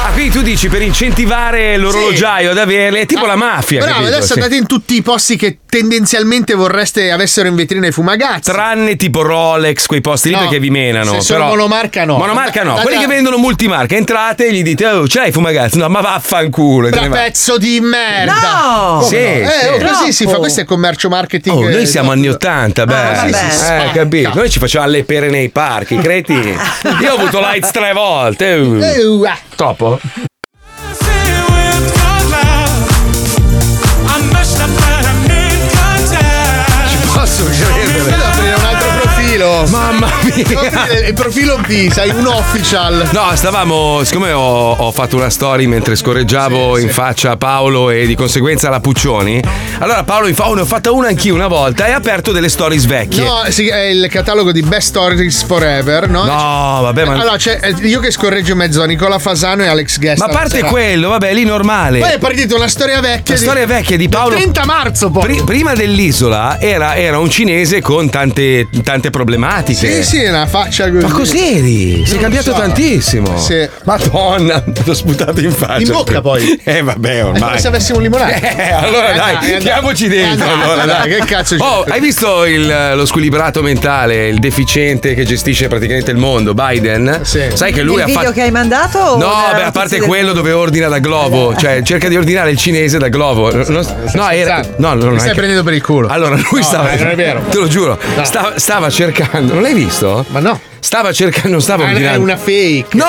Ah, quindi tu dici per incentivare l'orologiaio ad averle, è tipo la mafia. Bravo, capito? adesso Sì. andate in tutti i posti che tendenzialmente vorreste avessero in vetrina i fumagazzi. Tranne tipo Rolex, quei posti lì No, perché vi menano. se sono però- monomarca no. Monomarca no. Andate- Quelli che vendono multimarca, entrate e gli dite, oh, ce l'hai fumagazzi? No, ma vaffanculo. vai. pezzo di merda! No! Come Sì, no? Eh, sì. oh, così si fa, questo è commercio marketing. Oh, noi eh, siamo anni 80, beh. Ah, sì, sì, eh, capito? Noi ci facevamo le pere nei parchi, cretini. Io ho avuto lights tre volte. Ah. Troppo? breve. Profilo. Mamma mia. Il profilo B, sai, un official. No, stavamo. Siccome ho, ho fatto una story mentre scorreggiavo in faccia a Paolo e di conseguenza la Puccioni. Allora Paolo mi fa: Oh, ne ho fatta una anch'io una volta e ha aperto delle stories vecchie. No, sì, è il catalogo di Best Stories Forever, no? No, vabbè, ma. Allora, c'è eh, io che scorreggio in mezzo a Nicola Fasano e Alex Guest. ma a parte quello, vabbè, lì normale. Poi è partita una storia vecchia. La storia vecchia di Paolo. 30 marzo, poi. Pri- prima dell'isola era, era un cinese con tante, tante problematiche. Sì, sì, una faccia così. Ma cos'eri? Sei Non cambiato so. tantissimo. Sì. Madonna, ti ho sputato in faccia. In bocca, poi. Eh, vabbè, È come ormai. se avessimo un limonare. Eh, allora Eh, dai, dai. andiamoci dentro. Eh, allora, dai, dai. che cazzo Oh, hai visto il- lo squilibrato mentale, il deficiente che gestisce praticamente il mondo, Biden? Sai che lui il ha video fatto. che hai mandato? No, beh, a parte del- quello dove ordina da globo, cioè cerca di ordinare il cinese da globo. No, no, era, no, no, non Mi è stai che- prendendo per il culo. Allora, lui No, stava. non è vero. Te lo giuro, No. stava, stava cercando. Non l'hai visto? Ma no. Stava cercando, non stava Ah, È ordinando. una fake. No,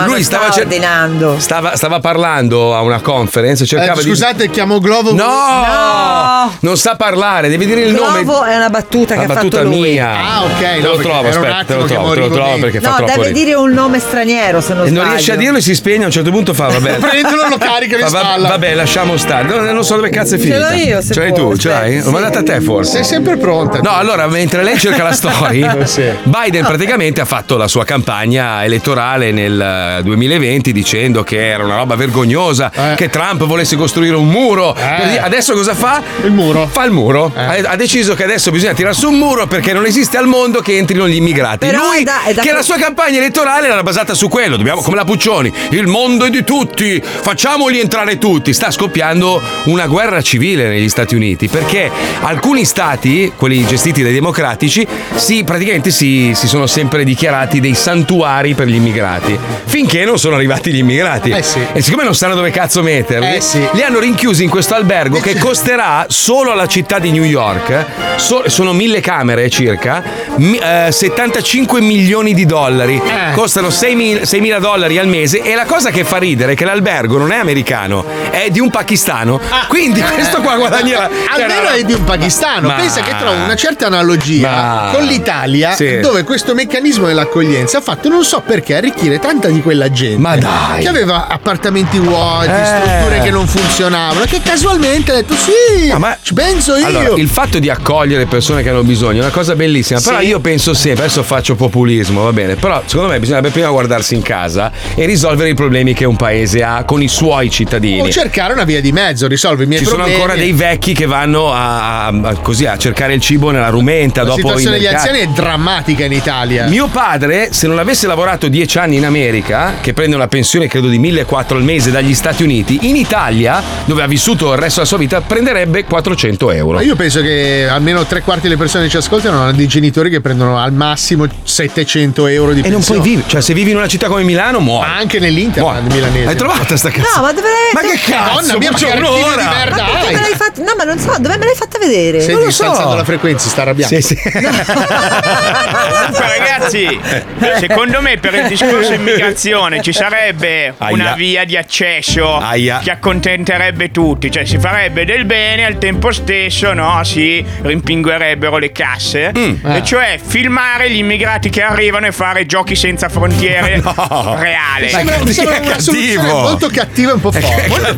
No, lui stava sta cer- ordinando. Stava, stava parlando a una conference, cercava Eh, di. scusate, chiamo Globo. No! No! Non sa parlare, devi dire il nome. Globo è una battuta La che ha battuta fatto lui. mia. Ah, ok, Te no, lo trovo, aspetta, te lo trovo, te lo trovo perché fa No, troppo deve ridere. dire un nome straniero se non E sbaglio. non riesce a dirlo e si spegne a un certo punto fa vabbè. Prendilo, lo carica Va- va- spalla. Vabbè, lasciamo stare. No, non so dove cazzo è finita. l'ho io, se Ce l'hai tu, ce l'hai? L'ho mandata a te forse. Sei sempre pronta. No, allora, mentre lei cerca la story, Sì. Biden praticamente praticamente ha fatto la sua campagna elettorale nel eh, 2020 dicendo che era una roba vergognosa, che Trump volesse costruire un muro. Di- Adesso cosa fa? Il muro. Fa il muro. Ha, ha deciso che adesso bisogna tirare su un muro perché non esiste al mondo che entrino gli immigrati. Però Lui, è da- è da- che la sua campagna elettorale era basata su quello, dobbiamo, come la Puccioni, il mondo è di tutti, facciamoli entrare tutti. Sta scoppiando una guerra civile negli Stati Uniti perché alcuni stati, quelli gestiti dai democratici, si, praticamente si, si sono sempre dichiarati dei santuari per gli immigrati, finché non sono arrivati gli immigrati. Eh sì. E siccome non sanno dove cazzo metterli, Eh sì. li hanno rinchiusi in questo albergo che costerà solo alla città di New York, so- sono mille camere circa, mi- eh, 75 milioni di dollari. Eh. Costano 6 mila dollari al mese e la cosa che fa ridere è che l'albergo non è americano, è di un pakistano. Quindi questo qua guadagnerà. Ah. Almeno è di un pakistano. Ma- Pensa che trovo una certa analogia Ma- con l'Italia, Sì. dove questo meccanismo dell'accoglienza ha fatto non so perché arricchire tanta di quella gente. Ma dai. Che aveva appartamenti vuoti, Eh. strutture che non funzionavano, che casualmente ha detto sì, ci penso io. Allora, il fatto di accogliere persone che hanno bisogno è una cosa bellissima, però Sì. io penso sempre, adesso faccio populismo, va bene, però secondo me bisognerebbe prima guardarsi in casa e risolvere i problemi che un paese ha con i suoi cittadini. o cercare una via di mezzo, risolvi i miei Ci sono problemi. ancora dei vecchi che vanno a, a- a- così, a cercare il cibo nella rumenta La dopo situazione degli anziani è drammatica in Italia. Mio padre, se non avesse lavorato dieci anni in America, che prende una pensione credo di 1400 al mese dagli Stati Uniti, in Italia, dove ha vissuto il resto della sua vita, prenderebbe 400 euro. Ma io penso che almeno tre quarti delle persone che ci ascoltano hanno dei genitori che prendono al massimo 700 euro di E non puoi pensione. vivere, cioè se vivi in una città come Milano muori. Ma anche nell'interland milanese. Hai trovata sta cazzo? No, ma dove Ma che cazzo? Madonna mia, ma C'è che di merda Ma hai? me l'hai fatta? No, ma non so, dove me l'hai fatta vedere? Senti, non lo sta so. alzando la frequenza, sta arrabbiando. Sì, sì. Comunque, ragazzi, secondo me per il discorso immigrazione ci sarebbe una Aia. via di accesso Aia. che accontenterebbe tutti, cioè si farebbe del bene al tempo stesso, no? Si rimpinguerebbero le casse, Mm. e cioè filmare gli immigrati che arrivano e fare giochi senza frontiere reale. Mi sembra, mi sembra una soluzione molto cattiva e un po' forte.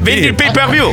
Vendi il pay per view.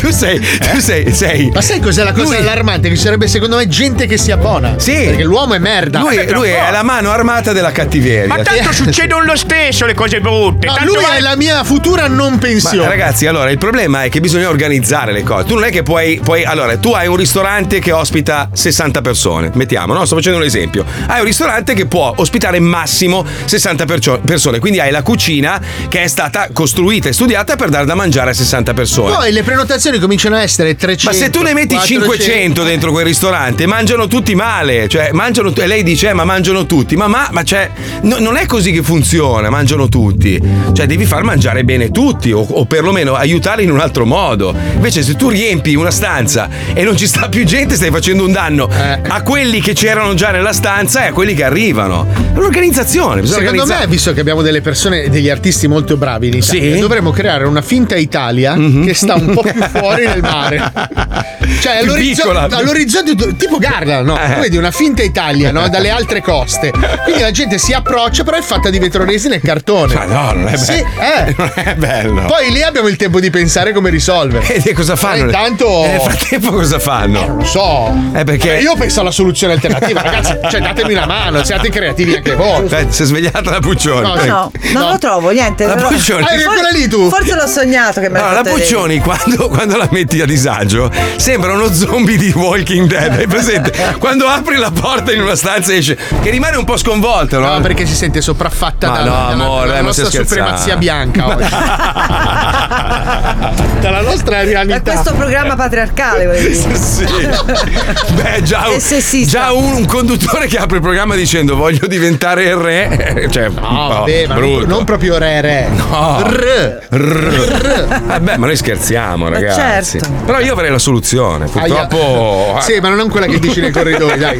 tu sei, tu sei, sei. Ma sai cos'è la cosa Lui- allarmante? Che ci sarebbe secondo me gente che si abbona. Sì. Perché l'uomo è merda. Lui, lui è la mano armata della cattiveria. Ma tanto succedono lo stesso le cose brutte. No, tanto lui è la mia futura non Ma pensione. ragazzi, allora il problema è che bisogna organizzare le cose. Tu non è che puoi, puoi. Allora, tu hai un ristorante che ospita 60 persone. Mettiamo, no? Sto facendo un esempio. Hai un ristorante che può ospitare massimo 60 percio- persone. Quindi hai la cucina che è stata costruita e studiata per dare da mangiare a 60 persone. Poi le prenotazioni cominciano a essere 300. Ma se tu ne metti 400, 500 dentro quel ristorante, mangiano tutti male. Cioè, mangiano. E lei dice, eh, ma mangiano tutti. Ma, ma, ma cioè, no- non è così che funziona, mangiano tutti. Cioè, devi far mangiare bene tutti, o, o perlomeno aiutarli in un altro modo. Invece, se tu riempi una stanza e non ci sta più gente, stai facendo un danno Eh. a quelli che c'erano già nella stanza e a quelli che arrivano. È un'organizzazione. Secondo organizzare. me, visto che abbiamo delle persone, degli artisti molto bravi in Italia, Sì. Dovremmo creare una finta Italia che sta un po' più fuori nel mare. Cioè, all'orizzonte, all'orizzonte tipo Garda, no? Eh. Vedi una finta Italia, no? Dalle altre coste. Quindi la gente si approccia, però è fatta di vetroresina e cartone. Ma no, non è bello. Sì, eh. Non è bello. Poi lì abbiamo il tempo di pensare come risolvere. E cosa fanno? E intanto. E nel frattempo cosa fanno? Non lo so. Eh, perché- Io penso alla soluzione alternativa, ragazzi. Cioè, datemi una mano, siate creativi anche voi. Aspetta, si è svegliata la Puccioni. No, No, no, non lo trovo, niente. La però- Puccioni. Ah, For- lì tu? Forse l'ho sognato che me l'hai Allora, la. Puccioni, quando, quando la metti a disagio, sembra uno zombie di Walking Dead. Hai presente? Quando apri la porta in una stanza e esce, che rimane un po' sconvolto, no? No, perché si sente sopraffatta Ma dalla, no, dalla- amore, dalla nostra supremazia bianca oggi. dalla nostra È realtà. questo programma patriarcale, volevi dire. Sì. Beh, già, un, già un, un conduttore che apre il programma dicendo voglio diventare il re. Cioè, No, ma non, brutto. non proprio re re. No. R. Vabbè, ma noi scherziamo, ragazzi. certo. Però io avrei la soluzione. Purtroppo. Aia. Sì, ma non è quella che dici nei corridoi, dai.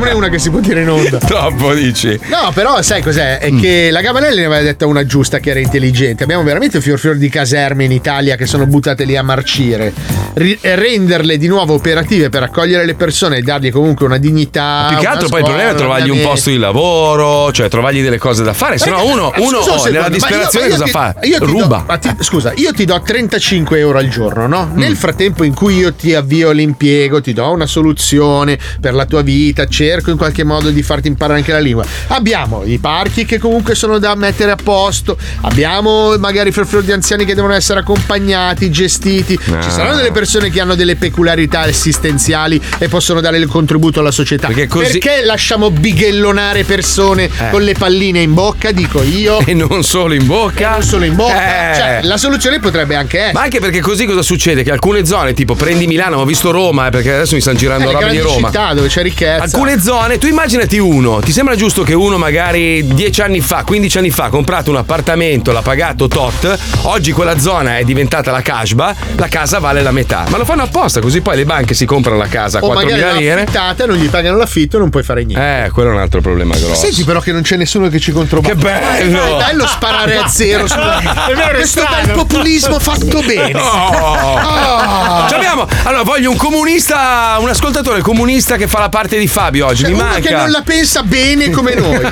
Cerchiamone una che si può dire in onda. Troppo dici. No, però sai cos'è? È Mm. che la Gabanelli ne aveva detta una giusta che era intelligente. Abbiamo veramente un fior fior di caserme in Italia che sono buttate lì a marcire. Ri- renderle di nuovo operative per accogliere le persone e dargli comunque una dignità. Più che altro poi il problema è trovargli un posto di lavoro, cioè trovargli delle cose da fare, se no uno, eh, uno scusa oh, nella ma io- disperazione io cosa ti- fa? io do- Ruba. ma ti- scusa, io ti do 35 euro al giorno, no? Mm. Nel frattempo in cui io ti avvio l'impiego, ti do una soluzione per la tua vita, cerco in qualche modo di farti imparare anche la lingua. Abbiamo i parchi che comunque sono da mettere a posto, abbiamo magari freffero di anziani che devono essere accompagnati, gestiti. No. Ci saranno delle persone che hanno delle peculiarità assistenziali e possono dare il contributo alla società. Perché così- Perché lasciamo bighellonare persone Eh. con le palline in bocca, dico io. E non solo in bocca. non solo in bocca. Eh. Cioè, la soluzione potrebbe anche essere. Ma anche perché così cosa succede? Che alcune zone, tipo prendi Milano, ho visto Roma, eh, perché adesso mi stanno girando Eh, roba di Roma. città dove c'è ricchezza. Alcune zone, tu immaginati uno, ti sembra giusto che uno magari 10 anni fa, 15 anni fa ha comprato un appartamento, l'ha pagato tot, oggi quella zona è diventata la Casba, la casa vale la metà. Ma lo fanno apposta, così poi le banche si comprano la casa a o magari 4.000 l'ha lire. affittata, non gli pagano l'affitto, non puoi fare niente. Eh, quello è un altro problema grosso. Senti però che non c'è nessuno che ci controbatte. Che bello! È bello sparare a zero sulla... È vero, è Questo strano. bel populismo fatto bene. Oh. Ci abbiamo- allora voglio un comunista, un ascoltatore comunista che fa la parte di Fabio oggi. Cioè, Mi uno manca. che non la pensa bene come noi.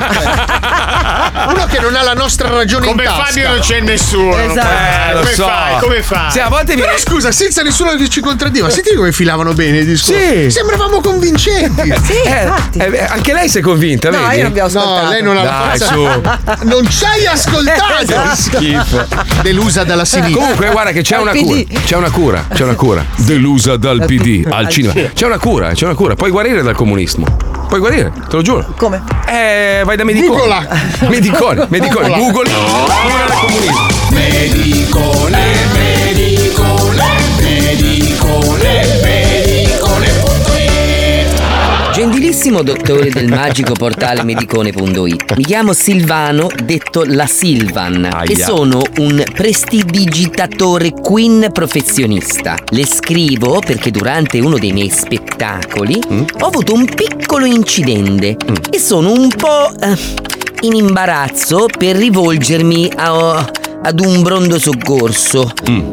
uno che non ha la nostra ragione Come in tasca. Fabio non c'è nessuno. Eh, lo come so. fai? Come fai? Sì, a volte viene. Però scusa, senza nessuno che ci contraddiva, senti come filavano bene i discorsi. Sì. Sembravamo convincenti. Eh, eh, anche lei si è convinta, No, vedi? io non vi ho ascoltato. No, lei non ha la Dai, forza. su. Non ci hai ascoltato. Esatto. Schifo. Delusa dalla sinistra. Comunque, guarda che c'è una cura. C'è una cura. C'è una cura. Delusa dal PD al cinema. C'è una cura, c'è una cura. Puoi guarire dal comunismo. Puoi guarire, te lo giuro. Come? Eh, vai da medicone. Googla. Medicone, medicone. Google. Dal comunismo. Medicone, medicone, medicone, Gentilissimo dottore del magico portale medicone.it. Mi chiamo Silvano, detto la Silvan, Aia. e sono un prestidigitatore queen professionista. Le scrivo perché durante uno dei miei spettacoli ho avuto un piccolo incidente e sono un po' eh, in imbarazzo per rivolgermi a- ad un brondo soccorso.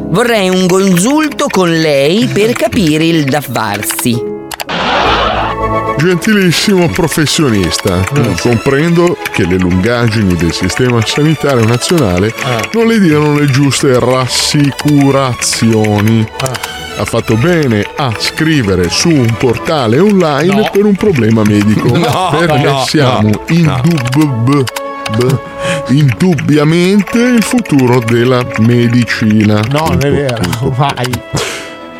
Vorrei un consulto con lei per capire il da farsi. Gentilissimo professionista, comprendo che le lungaggini del sistema sanitario nazionale non le diano le giuste rassicurazioni. Ha fatto bene a scrivere su un portale online per un problema medico. No, perché no, siamo no, indub- b- indubbiamente il futuro della medicina. No, non è vero. Vai.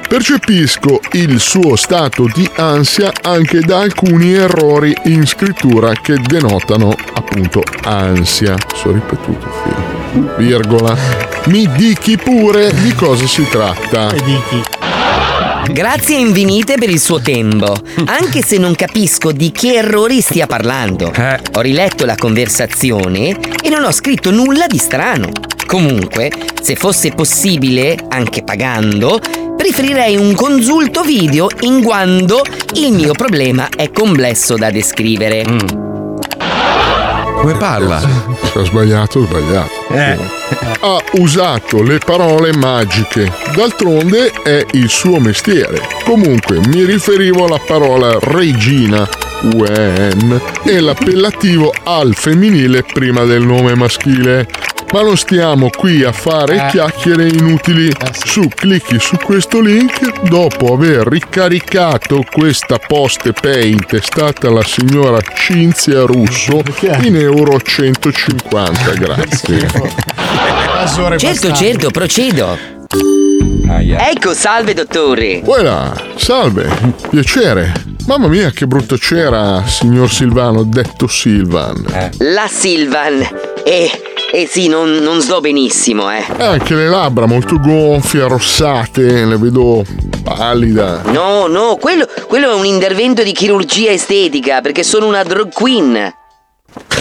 Percepisco il suo stato di ansia anche da alcuni errori in scrittura che denotano appunto ansia. Sono ripetuto, figlio. Virgola. Mi dichi pure di cosa si tratta. Grazie infinite per il suo tempo, anche se non capisco di che errori stia parlando. Ho riletto la conversazione e non ho scritto nulla di strano. Comunque, se fosse possibile, anche pagando, preferirei un consulto video in quanto il mio problema è complesso da descrivere. Come parla? Se ha sbagliato, ha sbagliato. Ha usato le parole magiche. D'altronde è il suo mestiere. Comunque, mi riferivo alla parola regina. UN e l'appellativo al femminile prima del nome maschile. Ma non stiamo qui a fare Eh. chiacchiere inutili. Su, clicchi su questo link dopo aver ricaricato questa post pay intestata alla signora Cinzia Russo in euro 150. Grazie. Certo, certo, procedo. Ecco, salve dottore. Voilà, salve, piacere. Mamma mia, che brutta cera, signor Silvano, detto Silvan. La Silvan. Eh, eh sì, non, non sto benissimo, eh. E anche le labbra molto gonfie, arrossate, le vedo pallida. No, no, quello, quello è un intervento di chirurgia estetica perché sono una drug queen.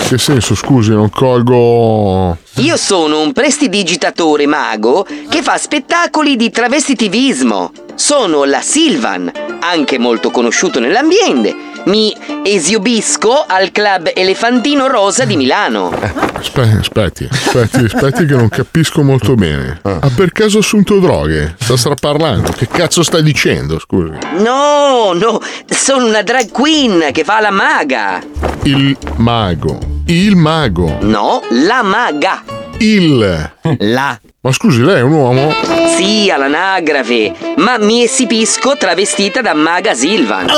Che senso, scusi, non colgo. Io sono un prestidigitatore mago che fa spettacoli di travestitivismo. Sono la Silvan, anche molto conosciuto nell'ambiente. Mi esibisco al club Elefantino Rosa di Milano. Aspetti, aspetti, aspetti, aspetti che non capisco molto bene. Ha per caso assunto droghe? Sta straparlando? Che cazzo stai dicendo, scusi? No, no, sono una drag queen che fa la maga. Il mago. Il mago. No, la maga. Il. La. Ma scusi, lei è un uomo? Sì, all'anagrafe, ma mi esibisco travestita da maga Silvan. Ah!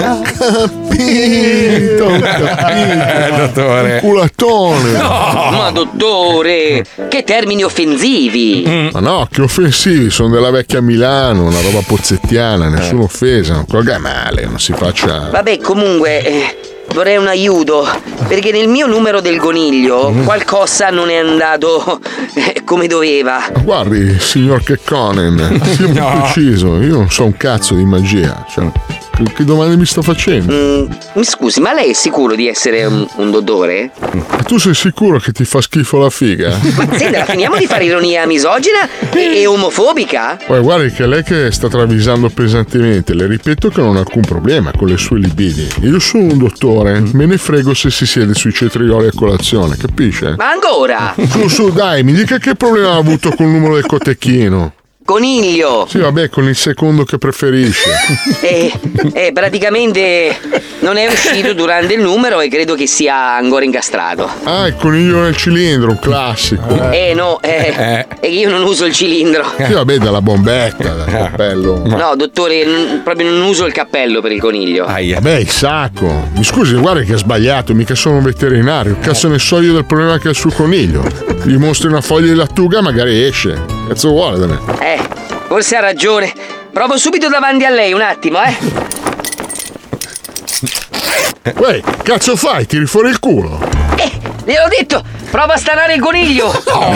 Ah! capito, eh, capito. dottore. Culatone. No. Ma dottore, che termini offensivi. Ma no, che offensivi, sono della vecchia Milano, una roba pozzettiana, eh. nessuna offesa, non colga male, non si faccia... Vabbè, comunque, eh, vorrei un aiuto. Perché nel mio numero del coniglio qualcosa non è andato eh, come doveva. Guardi, signor Kekkonen, sia No. preciso, io non so un cazzo di magia. Cioè, che, domande mi sto facendo? Mm, mi scusi, ma lei è sicuro di essere un, un dottore? Ma tu sei sicuro che ti fa schifo la figa? Ma senta, finiamo di fare ironia misogina e, e omofobica? Poi guardi che lei che sta travisando pesantemente, le ripeto che non ho alcun problema con le sue libidi. Io sono un dottore, me ne frego se si siede sui cetrioli a colazione, capisce? Ma ancora? Su, su, dai, mi dica che problema ha avuto col numero del cotechino. Coniglio! Sì, vabbè, con il secondo che preferisce. E, e praticamente non è uscito durante il numero e credo che sia ancora incastrato. Ah, il coniglio nel cilindro, un classico. Eh no, eh, è che io non uso il cilindro. Sì, vabbè, dalla bombetta, dal cappello. No, dottore, n- proprio non uso il cappello per il coniglio. Vabbè, il sacco. Mi scusi, guarda che ha sbagliato, mica sono un veterinario. Cazzo ne so io del problema che ha sul coniglio. Gli mostri una foglia di lattuga, magari esce. Cazzo vuole da me? Eh, forse ha ragione. Provo subito davanti a lei, un attimo, eh. Uè, cazzo fai? Tiri fuori il culo. Eh, gliel'ho detto, prova a stanare il coniglio. Non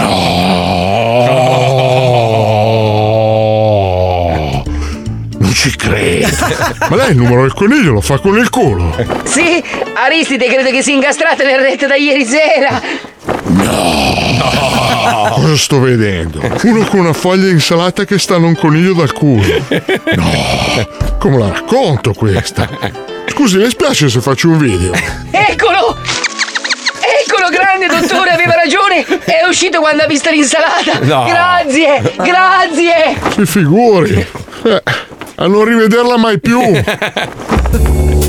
ci credo. Ma lei il numero del coniglio lo fa con il culo. Sì, Aristide credo che sia incastrata nel rete da ieri sera. Cosa sto vedendo? Uno con una foglia di insalata che sta a un coniglio dal culo. No, come la racconto questa? Scusi, le spiace se faccio un video? Eccolo! Eccolo, grande dottore, aveva ragione! È uscito quando ha visto l'insalata! No. Grazie! Grazie! Si figuri. Eh, a non rivederla mai più.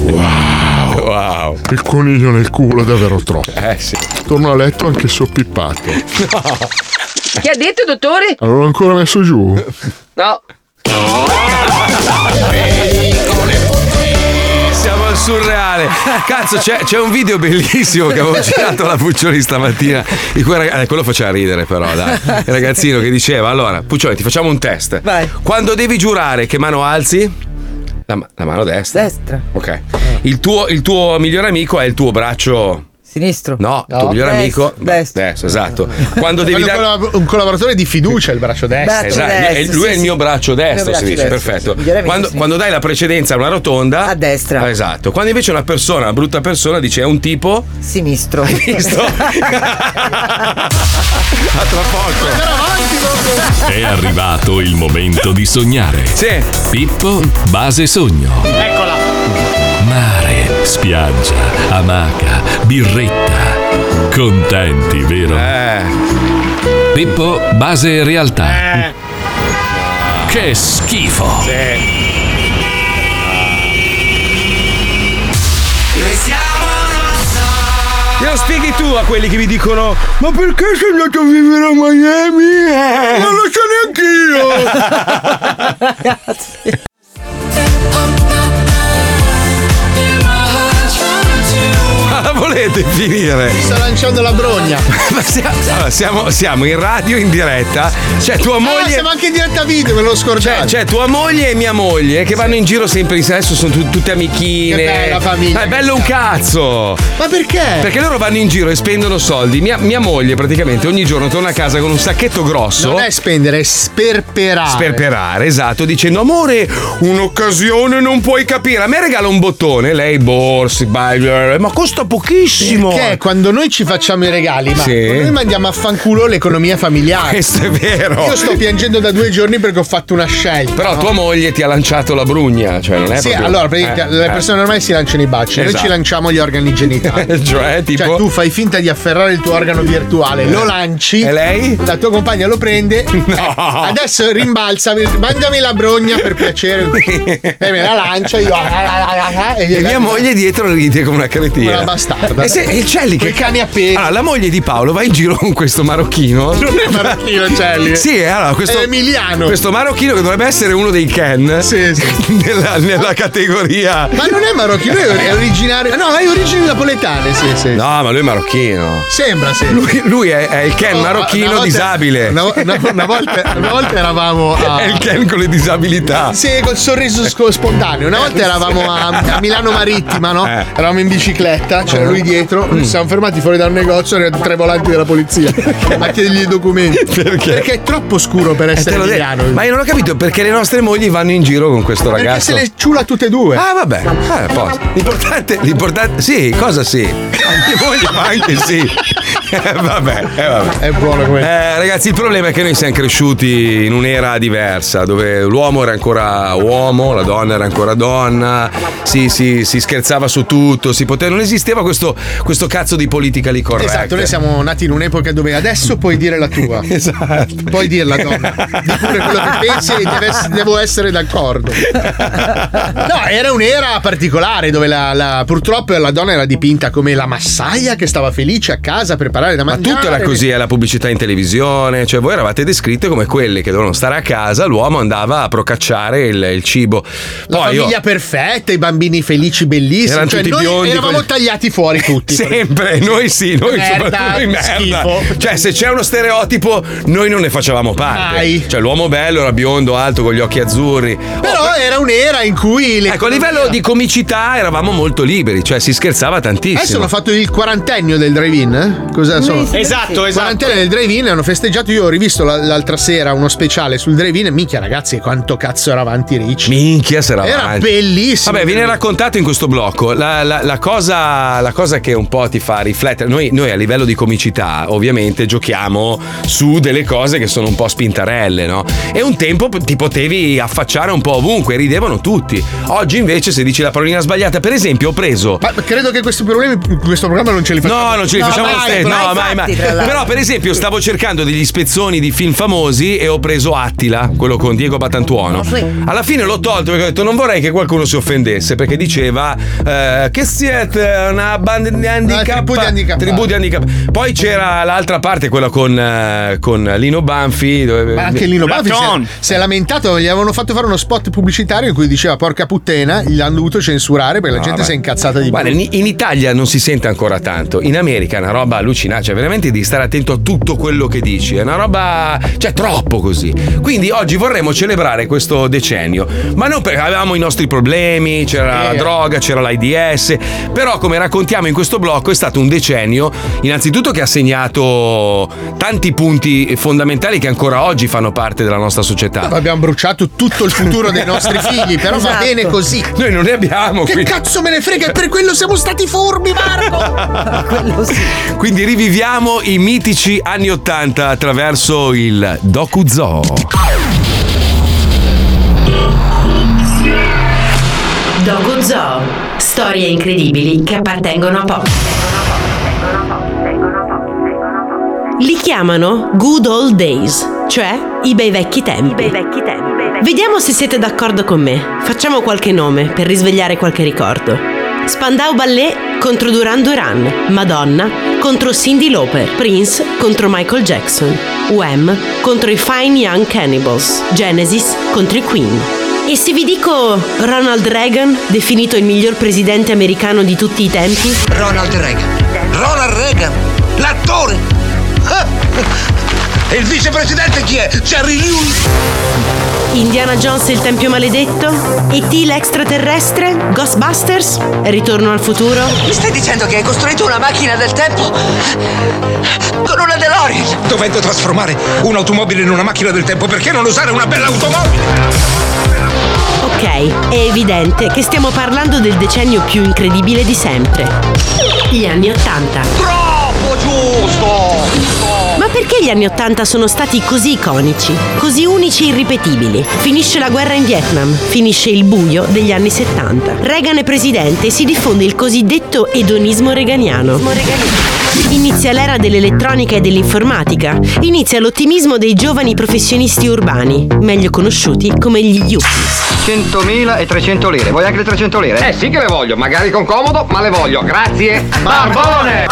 Wow. Wow. Il coniglio nel culo è davvero troppo. Eh sì. Torno a letto anche soppippato. Che ha detto, dottore? Non l'ho ancora messo giù. No. Siamo al surreale. Cazzo, c'è, c'è un video bellissimo che avevo girato alla Puccioli stamattina. Di cui, rag- eh, quello faceva ridere, però, dai. Il ragazzino che diceva: Allora, Puccioli, ti facciamo un test. Vai. Quando devi giurare, che mano alzi? La, la mano destra. Destra. Ok. Il tuo, il tuo migliore amico è il tuo braccio. Sinistro. No, il tuo migliore Destro. amico. Destro. Destro, esatto. Quando devi dare. un collaboratore di fiducia, il braccio destro. Esatto, e lui è il mio braccio destro, si mio dice, braccio destro, perfetto. sì. Quando, sì. quando dai la precedenza a una rotonda. A destra. Esatto. Quando invece una persona, una brutta persona, dice è un tipo. Sinistro. Hai visto? A tra poco. È arrivato il momento di sognare. Sì. Pippo, base sogno. Eccola. Mare, spiaggia, amaca, birretta. Contenti, vero? Eh. Pippo, base realtà. Che schifo. Glielo spieghi tu a quelli che mi dicono: Ma perché sei andato a vivere a Miami? Non lo so neanch'io. Ma la volete finire? Sta lanciando la brogna. Ma sia- allora, siamo, siamo in radio in diretta. C'è tua Ah, moglie. siamo anche in diretta video, me lo scordato. C'è tua moglie e mia moglie che vanno in giro sempre in adesso sono tu- tutte amichine. Che bella famiglia. Ma è bello un cazzo. Ma perché? Perché loro vanno in giro e spendono soldi. Mia, mia moglie praticamente ogni giorno torna a casa con un sacchetto grosso. Non è spendere, è sperperare. Sperperare, esatto, dicendo amore, un'occasione non puoi capire. A me regala un bottone, lei borse, bye, ma costa pochissimo. Perché quando noi ci facciamo i regali, ma Sì. noi mandiamo a fanculo l'economia familiare. Questo è vero. Io sto piangendo da due giorni perché ho fatto una scelta. Però no? tua moglie ti ha lanciato la brugna, cioè non è Sì, proprio- allora, Eh, le eh. persone normali si lanciano i baci, noi Esatto. ci lanciamo gli organi genitali. Cioè, tipo. Cioè, tu fai finta di afferrare il tuo organo virtuale, lo lanci. E lei? La tua compagna lo prende. eh, adesso rimbalza, mangiami la brogna per piacere. e me la lancia io. E mia moglie dietro ride come una cretina. Una bastarda. E se il Celli che cani appesi. Allora, la moglie di Paolo va in giro con questo marocchino. Non è marocchino, Celli. Sì, allora questo È emiliano. Questo marocchino che dovrebbe essere uno dei Ken. Nella, nella categoria. Ma non è marocchino, è originario. No, è origini napoletane, sì, sì. No, ma lui è marocchino. Sembra, sì. Lui, lui è, è il Ken Oh, marocchino una volta- disabile. Una, una- una volta, una volta eravamo a. È il Ken con le disabilità. Sì, col sorriso sco- spontaneo. Una volta eravamo a, a Milano Marittima, no? Eh. Eravamo in bicicletta, c'era lui dietro. Mm. Ci siamo fermati fuori da un negozio, erano tre volanti della polizia a chiedergli i documenti. Perché? Perché è troppo scuro per Eh, essere emiliano. Ma io non ho capito perché le nostre mogli vanno in giro con questo Perché ragazzo. se le ciula tutte e due. Ah, vabbè. Poi. L'importante, l'importante. Sì, cosa sì? Anche moglie, ma anche sì. Vabbè, eh, vabbè. È buono come. Eh, ragazzi, il problema è che noi siamo cresciuti in un'era diversa, dove l'uomo era ancora uomo, la donna era ancora donna, si, si- si scherzava su tutto, si poteva, non esisteva questo, questo cazzo di politica lì corretta. Esatto, noi siamo nati in un'epoca dove adesso puoi dire la tua. Esatto. Puoi dirla, donna. Di pure quello che pensi e deve devo essere d'accordo. No, era un'era particolare dove la, la- purtroppo la donna era dipinta come la massaia che stava felice a casa a preparare da Ma mangiare. tutto era così, è la pubblicità in televisione, cioè voi eravate descritte come quelle che dovevano stare a casa, l'uomo andava a procacciare il, il cibo. La Poi io- famiglia perfetta, i bambini felici, bellissimi. Erano cioè, tutti noi biondi, eravamo quelli- tagliati fuori tutti. Sempre, noi sì, noi Merda, noi merda. schifo. Cioè, se c'è uno stereotipo, noi non ne facevamo parte. Mai. Cioè, l'uomo bello era biondo, alto, con gli occhi azzurri. Però era un'era in cui. le- Ecco, a livello di comicità eravamo molto liberi, cioè si scherzava tantissimo. Adesso hanno fatto il quarantennio del drive-in. eh? Cosa sono? Esatto, esatto. Il quarantennio del drive-in hanno festeggiato. Io ho rivisto la- l'altra sera uno speciale sul drive-in. e Minchia, ragazzi, quanto cazzo era avanti Ricci. Minchia, se era Era avanti. bellissimo. Vabbè, viene raccontato in questo blocco. La, la- la cosa, la cosa che un po' ti fa riflettere, noi, noi a livello di comicità, ovviamente, giochiamo su delle cose che sono un po' spintarelle, no? E un tempo ti potevi affacciare un po' ovunque, ridevano tutti. Oggi invece, se dici la parolina sbagliata, per esempio, ho preso. Ma credo che questi problemi, questo programma non ce li facciamo. No, non ce li facciamo lo stesso. No, mai, mai. Però, per esempio, stavo cercando degli spezzoni di film famosi e ho preso Attila, quello con Diego Batantuono. Alla fine l'ho tolto perché ho detto non vorrei che qualcuno si offendesse perché diceva eh, che siete una banda di handicap. tribù di handicap. Poi c'era l'altra parte, quella con, eh, con Lino Banfi. dove- Ma anche Lino Banfi si è, si è lamentato, gli avevano fatto fare uno spot pubblicitario in cui diceva porca puttana, gli hanno dovuto censurare perché la No, gente vabbè. si è incazzata di Guarda, più. in, in Italia non si sente ancora tanto. In America è una roba allucinante. Cioè, veramente devi stare attento a tutto quello che dici. È una roba. cioè, troppo così. Quindi oggi vorremmo celebrare questo decennio. Ma non perché avevamo i nostri problemi, c'era la droga, c'era l'AIDS. Però, come raccontiamo in questo blocco, è stato un decennio, innanzitutto, che ha segnato tanti punti fondamentali che ancora oggi fanno parte della nostra società. Abbiamo bruciato tutto il futuro dei nostri figli, però va Esatto. bene così. Noi non ne abbiamo. Che quindi- cazzo me ne frega? E per quello siamo stati furbi, Marco! Quindi riviviamo i mitici anni Ottanta attraverso il Doku Zoo. Dogo Zoo. Storie incredibili che appartengono a pochi. Li chiamano Good Old Days, cioè i bei vecchi tempi. Vediamo se siete d'accordo con me. Facciamo qualche nome per risvegliare qualche ricordo. Spandau Ballet contro Duran Duran, Madonna contro Cindy Lauper, Prince contro Michael Jackson, Wham contro i Fine Young Cannibals, Genesis contro i Queen. E se vi dico Ronald Reagan, definito il miglior presidente americano di tutti i tempi? Ronald Reagan. Ronald Reagan, l'attore. E il vicepresidente chi è? Jerry Lewis. Indiana Jones e il Tempio Maledetto? E.T. l'extraterrestre? Ghostbusters? Ritorno al futuro? Mi stai dicendo che hai costruito una macchina del tempo con una DeLorean? Dovendo trasformare un'automobile in una macchina del tempo, perché non usare una bella automobile? Ok, è evidente che stiamo parlando del decennio più incredibile di sempre. Gli anni Ottanta. Troppo giusto! Perché gli anni Ottanta sono stati così iconici, così unici e irripetibili? Finisce la guerra in Vietnam, finisce il buio degli anni 70. Reagan è presidente e si diffonde il cosiddetto edonismo reganiano. Inizia l'era dell'elettronica e dell'informatica. Inizia l'ottimismo dei giovani professionisti urbani, meglio conosciuti come gli yuppies. 100.000 e 300 lire. Vuoi anche le 300 lire? Eh sì che le voglio, magari con comodo, ma le voglio. Grazie. Barbone!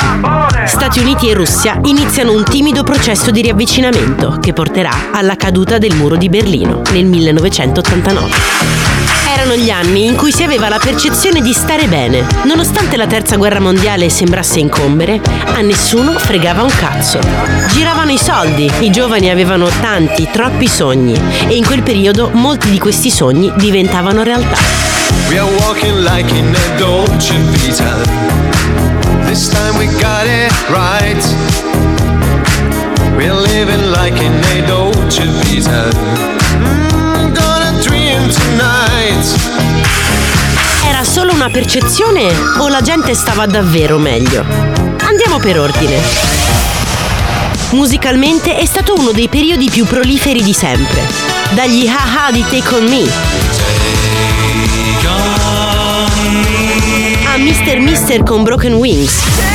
Stati Uniti e Russia iniziano un timido processo di riavvicinamento che porterà alla caduta del muro di Berlino nel 1989. Erano gli anni in cui si aveva la percezione di stare bene. Nonostante la terza guerra mondiale sembrasse incombere, a nessuno fregava un cazzo. Giravano i soldi, i giovani avevano tanti, troppi sogni e in quel periodo molti di questi sogni diventavano realtà. We are walking like in a Dolce Vita. This time we got it right. We're living like in a Dolce Vita. Era solo una percezione o la gente stava davvero meglio? Andiamo per ordine. Musicalmente è stato uno dei periodi più proliferi di sempre. Dagli haha di Take On Me a Mr. Mister con Broken Wings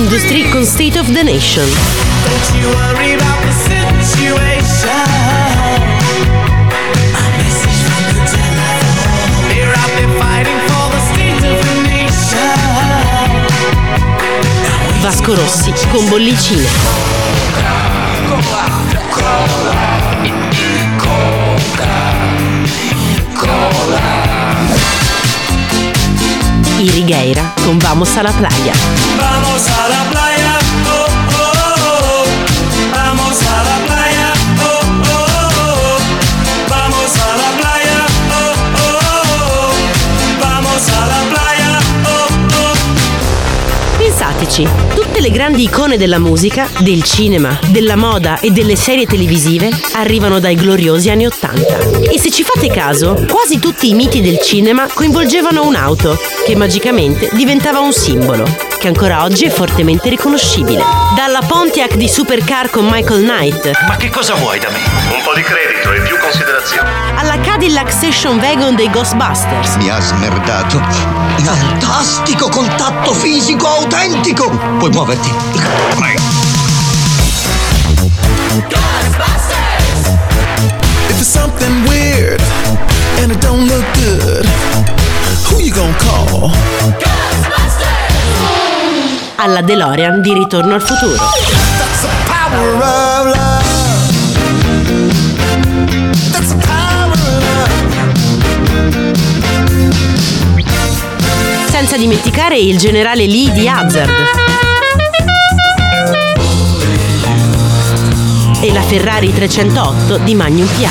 Industry con State of the Nation. Vasco Rossi con Bollicine Irrigueira con Vamos a la playa Vamos a la playa. Oh, oh, oh. Vamos a la playa. Oh, oh, oh. Vamos playa. Oh, oh, oh. Vamos a la playa. Oh, oh. Pensateci, tutte le grandi icone della musica, del cinema, della moda e delle serie televisive arrivano dai gloriosi anni Ottanta. E se ci fate caso, quasi tutti i miti del cinema coinvolgevano un'auto, che magicamente diventava un simbolo, che ancora oggi è fortemente riconoscibile. Dalla Pontiac di Supercar con Michael Knight, Ma che cosa vuoi da me? Un po' di credito e più considerazione. Cadillac Station Wagon dei Ghostbusters, Mi ha smerdato. Fantastico contatto fisico autentico. Puoi muoverti. If it's something weird and it don't look good, who you gonna call? alla DeLorean di Ritorno al futuro. That's the power of Senza dimenticare il generale Lee di Hazard. E la Ferrari 308 di Magnum PI.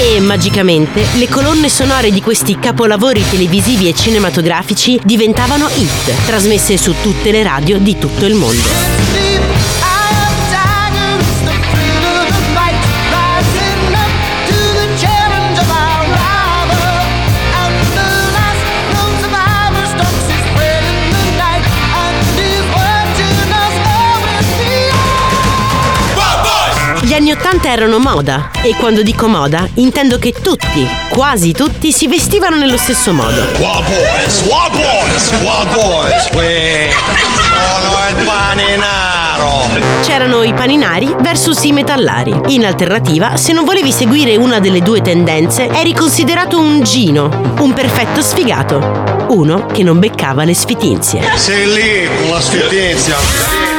E magicamente le colonne sonore di questi capolavori televisivi e cinematografici diventavano hit, trasmesse su tutte le radio di tutto il mondo. Anni Ottanta erano moda e quando dico moda intendo che tutti, quasi tutti, si vestivano nello stesso modo. Wow boys, wow boys, wow boys. Uè, sono il paninaro. C'erano i paninari versus i metallari. In alternativa, se non volevi seguire una delle due tendenze, eri considerato un gino, un perfetto sfigato, uno che non beccava le sfitinzie. Sei lì con la sfidenzia.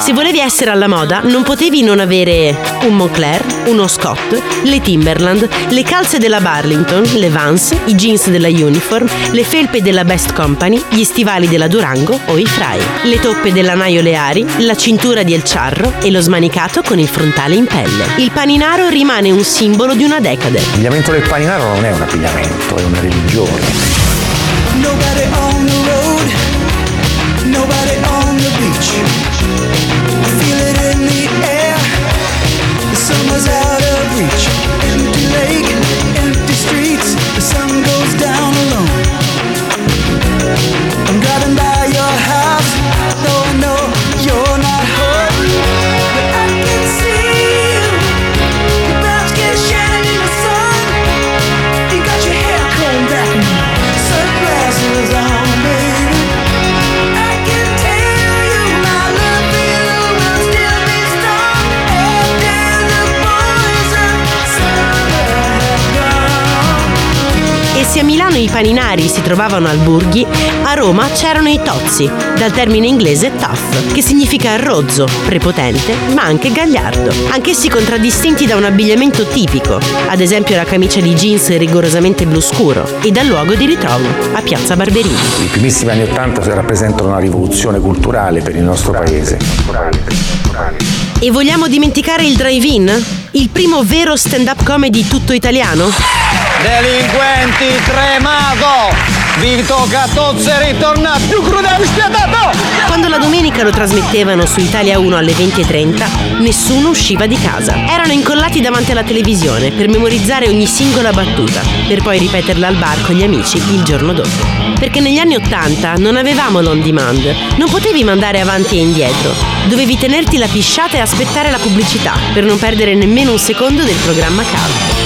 Se volevi essere alla moda, non potevi non avere un Moncler, uno Scott, le Timberland, le calze della Burlington, le Vans, i jeans della Uniform, le felpe della Best Company, gli stivali della Durango o i Fry, le toppe della Naio Leari, la cintura di El Charro e lo smanicato con il frontale in pelle. Il paninaro rimane un simbolo di una decade. L'abbigliamento del paninaro non è un abbigliamento, è una religione. Nobody on the road. Nobody on the beach. Se a Milano i paninari si trovavano al Burghi, a Roma c'erano i tozzi, dal termine inglese tough, che significa rozzo, prepotente, ma anche gagliardo. Anch'essi contraddistinti da un abbigliamento tipico, ad esempio la camicia di jeans rigorosamente blu scuro, e dal luogo di ritrovo, a Piazza Barberini. I primissimi anni Ottanta rappresentano una rivoluzione culturale per il nostro paese. E vogliamo dimenticare il drive-in? Il primo vero stand-up comedy tutto italiano? Delinquenti tremato! Vito Catozzi ritorna più crudele e! Quando la domenica lo trasmettevano su Italia 1 alle 20.30, nessuno usciva di casa. Erano incollati davanti alla televisione per memorizzare ogni singola battuta, per poi ripeterla al bar con gli amici il giorno dopo. Perché negli anni 80 non avevamo l'on demand, non potevi mandare avanti e indietro, dovevi tenerti la pisciata e aspettare la pubblicità per non perdere nemmeno un secondo del programma caldo.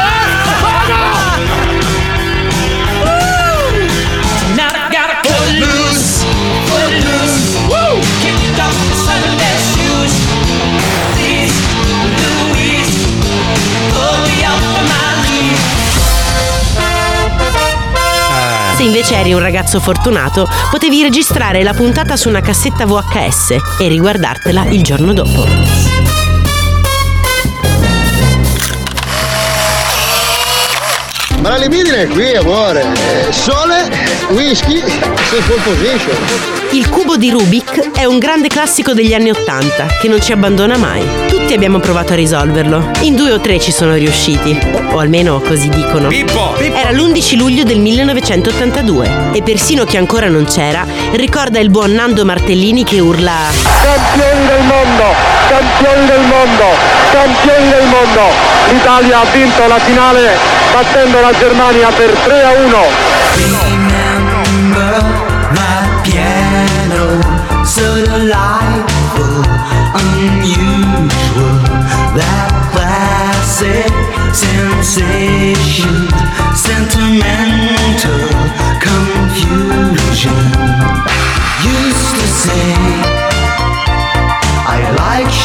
Se eri un ragazzo fortunato, potevi registrare la puntata su una cassetta VHS e riguardartela il giorno dopo. Ma la libidine è qui, amore. Sole, whisky, sei full position. Il cubo di Rubik è un grande classico degli anni Ottanta che non ci abbandona mai. Tutti abbiamo provato a risolverlo. In due o tre ci sono riusciti, o almeno così dicono. Pippo! Era l'11 luglio del 1982 e persino chi ancora non c'era ricorda il buon Nando Martellini che urla Campioni del mondo, campioni del mondo, campioni del mondo. L'Italia ha vinto la finale battendo la Germania per 3 a 1. Remember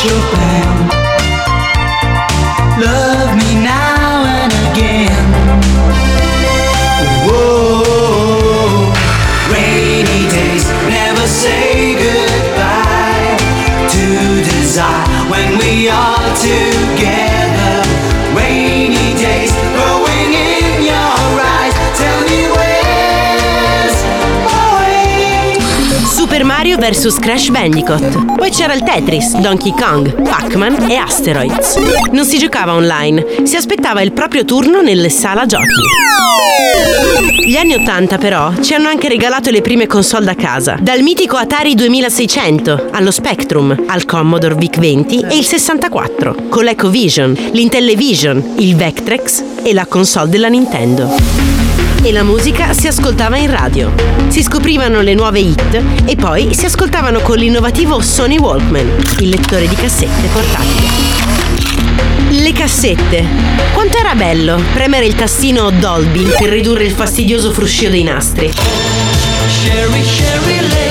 Chopin. Love me now and again. Whoa, rainy days never say goodbye to desire when we are together. Mario vs Crash Bandicoot. Poi c'era il Tetris, Donkey Kong, Pac-Man e Asteroids. Non si giocava online, si aspettava il proprio turno nelle sala giochi. Gli anni 80 però ci hanno anche regalato le prime console da casa, dal mitico Atari 2600 allo Spectrum, al Commodore VIC-20 e il 64, con l'EcoVision, l'Intellivision, il Vectrex e la console della Nintendo. E la musica si ascoltava in radio. Si scoprivano le nuove hit e poi si ascoltavano con l'innovativo Sony Walkman, il lettore di cassette portatile. Le cassette. Quanto era bello premere il tastino Dolby per ridurre il fastidioso fruscio dei nastri. Sherry, Sherry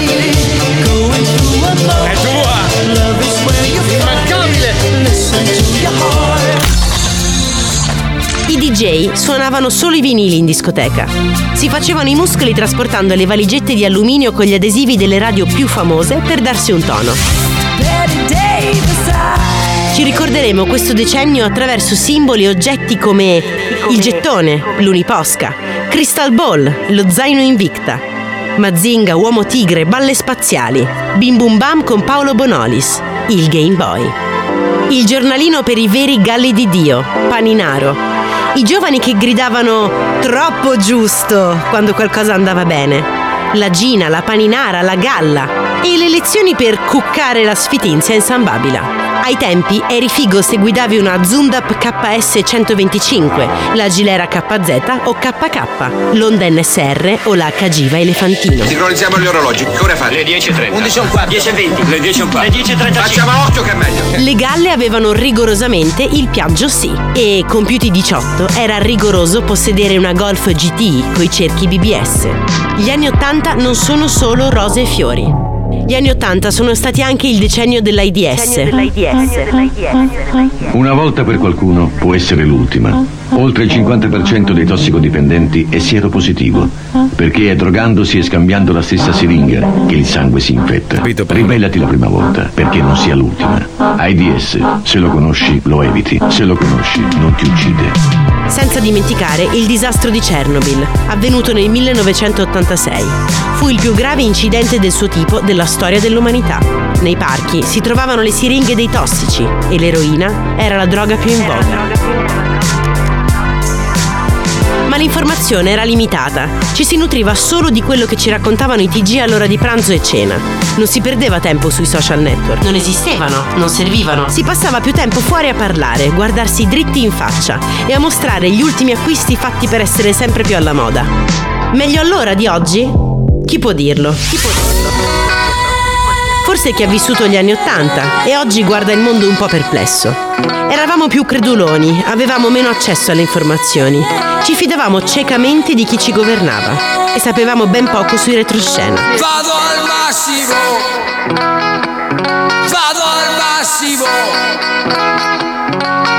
DJ suonavano solo i vinili in discoteca. Si facevano i muscoli trasportando le valigette di alluminio con gli adesivi delle radio più famose per darsi un tono. Ci ricorderemo questo decennio attraverso simboli e oggetti come il gettone, l'uniposca, Crystal Ball, lo zaino Invicta, Mazinga, uomo tigre, balle spaziali, Bim Bum Bam con Paolo Bonolis, il Game Boy. Il giornalino per i veri galli di Dio, Paninaro. I giovani che gridavano troppo giusto quando qualcosa andava bene. La Gina, la Paninara, la Galla. E le lezioni per cuccare la sfitinzia in San Babila. Ai tempi eri figo se guidavi una Zundap KS 125, la Gilera KZ o KK, l'Honda NSR o la Cagiva Elefantino. Sincronizziamo gli orologi. Che ore fa? Le 10.30. 11 e un quarto. 10 e 20. Le 10 e un quarto. Le 10.35. Facciamo a occhio che è meglio. Le galle avevano rigorosamente il Piaggio sì e compiuti 18 era rigoroso possedere una Golf GTI coi cerchi BBS. Gli anni 80 non sono solo rose e fiori. Gli anni 80 sono stati anche il decennio dell'AIDS. Una volta per qualcuno può essere l'ultima. Oltre il 50% dei tossicodipendenti è sieropositivo, perché è drogandosi e scambiando la stessa siringa che il sangue si infetta. Ribellati la prima volta, perché non sia l'ultima. AIDS, se lo conosci, lo eviti. Se lo conosci, non ti uccide. Senza dimenticare il disastro di Chernobyl, avvenuto nel 1986. Fu il più grave incidente del suo tipo della storia dell'umanità. Nei parchi si trovavano le siringhe dei tossici e l'eroina era la droga più in voga. Ma l'informazione era limitata. Ci si nutriva solo di quello che ci raccontavano i TG all'ora di pranzo e cena. Non si perdeva tempo sui social network. Non esistevano, non servivano. Si passava più tempo fuori a parlare, guardarsi dritti in faccia e a mostrare gli ultimi acquisti fatti per essere sempre più alla moda. Meglio allora di oggi? Chi può dirlo? Chi può dirlo? Forse chi ha vissuto gli anni Ottanta e oggi guarda il mondo un po' perplesso. Eravamo più creduloni, avevamo meno accesso alle informazioni, ci fidavamo ciecamente di chi ci governava e sapevamo ben poco sui retroscena. Vado al massimo. Vado al massimo.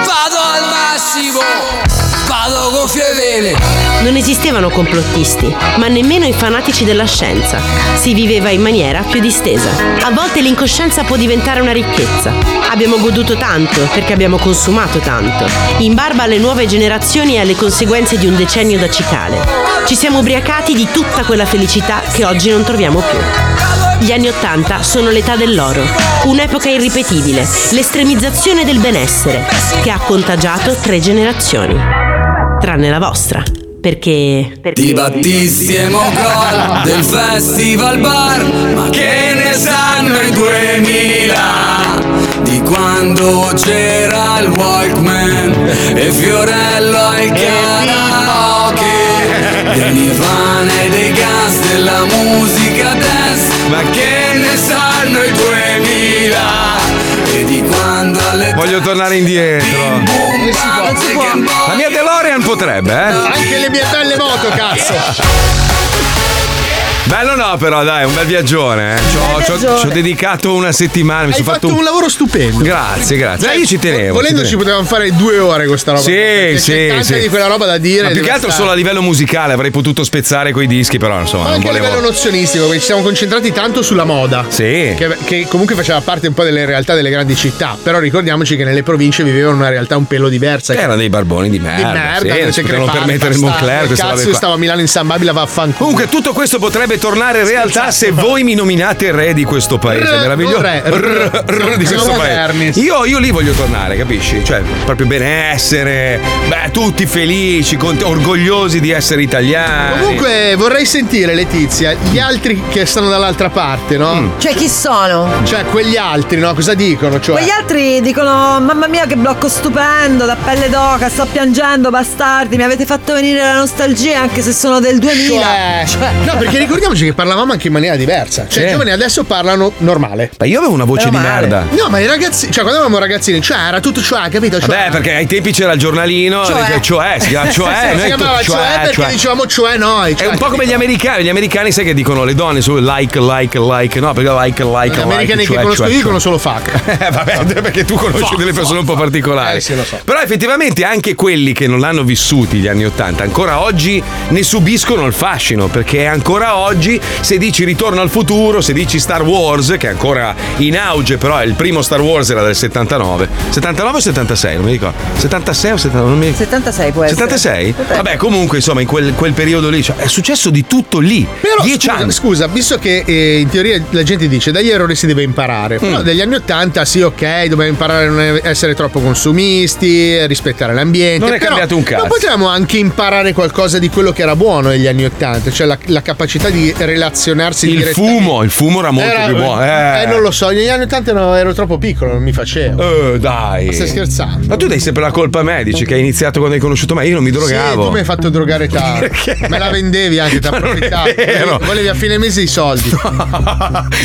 Vado al massimo. Vado gonfie vele. Non esistevano complottisti, ma nemmeno i fanatici della scienza. Si viveva in maniera più distesa. A volte l'incoscienza può diventare una ricchezza. Abbiamo goduto tanto perché abbiamo consumato tanto, in barba alle nuove generazioni e alle conseguenze di un decennio da cicale. Ci siamo ubriacati di tutta quella felicità che oggi non troviamo più. Gli anni Ottanta sono l'età dell'oro, un'epoca irripetibile, l'estremizzazione del benessere, che ha contagiato tre generazioni. Tranne la vostra. Perché. Di battissimo gol del festival bar Ma che ne sanno i 2000 Di quando c'era il Walkman E Fiorello al karaoke Dell'Ivana e dei gas della musica dance Ma che ne sanno i 2000 Voglio tornare indietro. La mia DeLorean potrebbe, eh? Anche le mie belle moto, cazzo. Bello no, però dai, un bel viaggione. Eh. Ci ho- dedicato una settimana. Mi Hai sono fatto un lavoro stupendo. Grazie, grazie. Eh, io ci tenevo. Volendo ci ci potevamo fare due ore questa roba. Sì, sì, c'è sì. di quella roba da dire. Ma più che altro stare. solo a livello musicale avrei potuto spezzare coi dischi, però insomma, Ma non anche a volevo. livello nozionistico, perché ci siamo concentrati tanto sulla moda. Sì. Che, che comunque faceva parte un po' delle realtà delle grandi città. Però ricordiamoci che nelle province vivevano una realtà un pelo diversa. Che erano dei barboni di merda. Di merda, sì, non potevano permettere il. Moncler. Cazzo, stavo a Milano in San Babila, vaffanculo. Comunque tutto questo potrebbe tornare in realtà se voi mi nominate re di questo paese meraviglioso. re, di questo paese. Io, io lì voglio tornare, capisci? Cioè, proprio benessere, beh, tutti felici, cont- orgogliosi di essere italiani. Comunque vorrei sentire Letizia, gli altri che stanno dall'altra parte, no? Mm. Cioè, chi sono? Cioè, quegli altri, no? Cosa dicono? Cioè, Quegli altri dicono: Mamma mia, che blocco stupendo, da pelle d'oca, sto piangendo, bastardi. Mi avete fatto venire la nostalgia anche se sono del 2000. Cioè, no, perché ricordiamoci che parlavamo anche in maniera diversa. Cioè, Sì. i giovani adesso parlano normale. Ma io avevo una voce di merda. No, ma i ragazzi, cioè, quando eravamo ragazzini, cioè, era tutto cioè, capito? Cioè, Vabbè, perché ai tempi c'era il giornalino, Cioè. cioè, si chiama cioè, si noi chiamava cioè, perché dicevamo cioè noi. È un po' come gli americani, gli americani sai che dicono le donne su like, like, like, no, perché like, like, Gli americani like, che cioè, conosco cioè, io cioè. dicono solo fuck. Eh, vabbè, perché tu conosci Fuck, delle persone un po' particolari. Eh, sì, lo so. Però effettivamente anche quelli che non l'hanno vissuti gli anni Ottanta, ancora oggi ne subiscono il fascino, perché ancora oggi, se dici Ritorno al futuro, se dici Star Wars, che è ancora in auge, però il primo Star Wars era del 79. 79 o 76? Non mi ricordo. 76 o 79? Non mi ricordo. 76 può essere. 76? Potrebbe. Vabbè, comunque, insomma, in quel, quel periodo lì cioè, è successo di tutto lì. Però Dieci scusa, anni. scusa, visto che eh, in teoria la gente dice dagli errori si deve imparare, però Mm. degli anni 80 sì, ok, dobbiamo imparare a non essere troppo consumisti, rispettare l'ambiente. Non è però cambiato un cazzo. Non potevamo anche imparare qualcosa di quello che era buono negli anni 80, cioè la, la capacità di relazionarsi Il fumo, il fumo era molto Era- più buono. Eh, eh, non lo so, negli anni 80 ero, ero troppo piccolo, non mi facevo. Eh, dai. Ma stai scherzando? Ma tu dai sempre la colpa a me, dici che hai iniziato quando hai conosciuto me, io non mi drogavo. Sì, tu mi hai fatto drogare tardi. Me la vendevi anche, ti approfittavi. Volevi, a fine mese i soldi.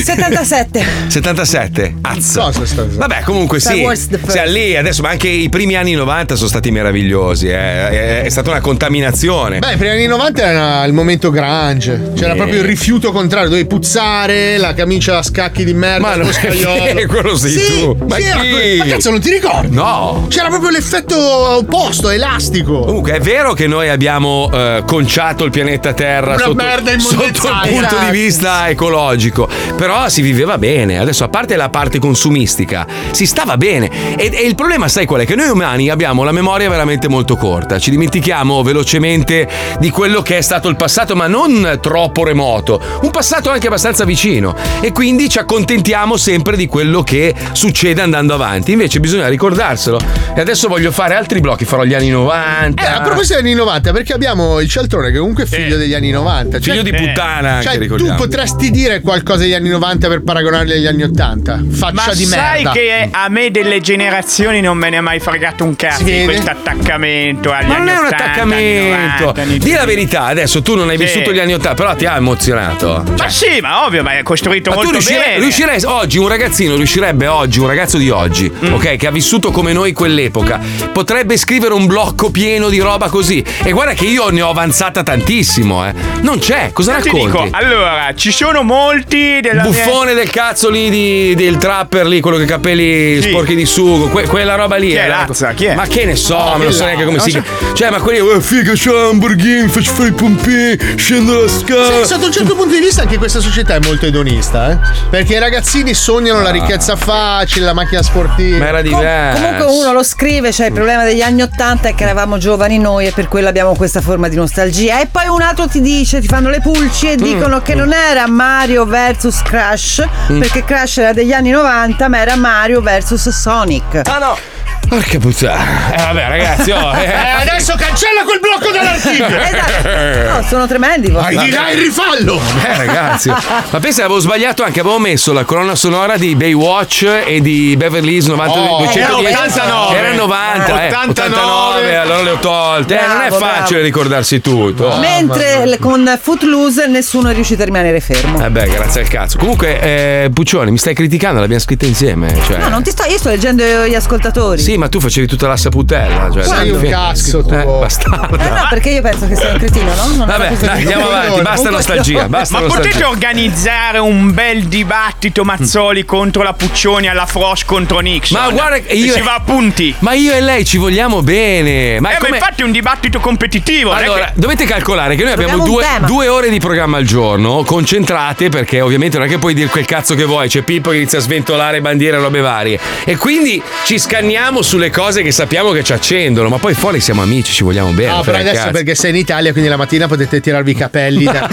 77. 77. Azzo. Cosa sta Vabbè, comunque sì. Siamo lì adesso, ma anche i primi anni 90 sono stati meravigliosi. eh. È, è stata una contaminazione. Beh, per gli anni 90 era il momento grunge. C'era. Proprio il rifiuto contrario. Dovevi puzzare, la camicia a scacchi di merda. Ma lo scagliolo. quello sei Sì, tu. Ma sì, chi? ma cazzo, non ti ricordi? No. C'era proprio l'effetto opposto, elastico. Comunque è vero che noi abbiamo eh, conciato il pianeta Terra Una sotto, merda sotto il punto Esatto. di vista ecologico, però si viveva bene. Adesso, a parte la parte consumistica, si stava bene. E, e il problema, sai qual è? Che noi umani abbiamo la memoria veramente molto corta. Ci dimentichiamo velocemente di quello che è stato il passato, ma non troppo remoto. Un passato anche abbastanza vicino. E quindi ci accontentiamo sempre di quello che succede andando avanti. Invece bisogna ricordarselo. E adesso voglio fare altri blocchi, farò gli anni 90. Eh, a proposito degli anni 90, perché abbiamo il Cialtrone che comunque è figlio degli anni 90. Cioè, Figlio di puttana, anche, Cioè, tu potresti dire qualcosa degli anni 90 per paragonarli agli anni 80? Faccia Ma di sai merda. che a me delle generazioni non me ne è mai fregato un cazzo di questo attaccamento agli Ma non anni è un 80, attaccamento. anni 90, anni Dì la verità, adesso tu non hai Sì. vissuto gli anni 80, però ti ha emozionato. Ma sì, ma ovvio, ma è costruito Ma tu molto riuscirei, bene. riuscirei- oggi un ragazzino riuscirebbe oggi, un ragazzo di oggi, Mm. ok, che ha vissuto come noi quell'epoca, potrebbe scrivere un blocco pieno di roba così. E guarda che io ne ho avanzata tantissimo, eh. Non c'è, cosa Ti racconti? dico, allora, ci sono molti della mia- Buffone del cazzo lì di- del trapper lì, quello che capelli Sì. sporchi di sugo, que- quella roba lì. Chi è eh, Lazza? Chi è? Ma che ne so, No, me non so neanche come Non si chiama. Cioè, ma quelli, oh, figa, c'ho Lamborghini, faccio fare i pompini, scendo la scala. Sì, sotto un certo punto di vista anche questa società è molto edonista, eh? Perché i ragazzini sognano la ricchezza facile, la macchina sportiva. Ma era diverso. Comunque uno lo scrive, cioè il problema degli anni Ottanta è che eravamo giovani noi e per quello abbiamo questa forma di nostalgia. E poi un altro ti dice, ti fanno le pulci e dicono che non era Mario versus Crash, Mm. perché Crash era degli anni 90, ma era Mario versus Sonic. Ah no! Porca puttana. Eh vabbè ragazzi, oh, eh. Eh, adesso cancella quel blocco dall'archivio! Esatto. No, sono tremendi. i vostri. Hai di là il rifallo! Eh ragazzi, ma pensa avevo sbagliato anche, avevo messo la colonna sonora di Baywatch e di Beverly Hills 90 Oh, 210. era 89. Era 90, eh, 89. 89, allora le ho tolte. eh, non è Bravo, facile bravo. ricordarsi tutto. Mentre l- con Footloose nessuno è riuscito a rimanere fermo. Eh beh, grazie al cazzo. Comunque, eh, Puccioni, mi stai criticando, l'abbiamo scritta insieme. Cioè. No, non ti sto, io sto leggendo gli ascoltatori. Sì, ma tu facevi tutta la saputella. Cioè, Sei un cazzo tu. Eh, bastardo. Eh no, perché io penso che sei un cretino, no? Non Vabbè, dai, andiamo avanti, basta Un nostalgia, basta Ma nostalgia. potete organizzare un bel dibattito Mazzoli contro la Puccioni alla Frosh contro Nixon? Ma guarda che E io- si va a punti. Ma io e lei ci vogliamo bene. Ma eh, ma infatti è un dibattito competitivo. Allora, che- dovete calcolare che noi abbiamo due, due ore di programma al giorno, concentrate, perché ovviamente non è che puoi dire quel cazzo che vuoi, c'è Pippo che inizia a sventolare bandiere e robe varie. E quindi ci scanniamo sulle cose che sappiamo che ci accendono, ma poi fuori siamo amici, ci vogliamo bene. No, però adesso cazzo. perché sei in Italia, quindi la mattina potete tirarvi i capelli da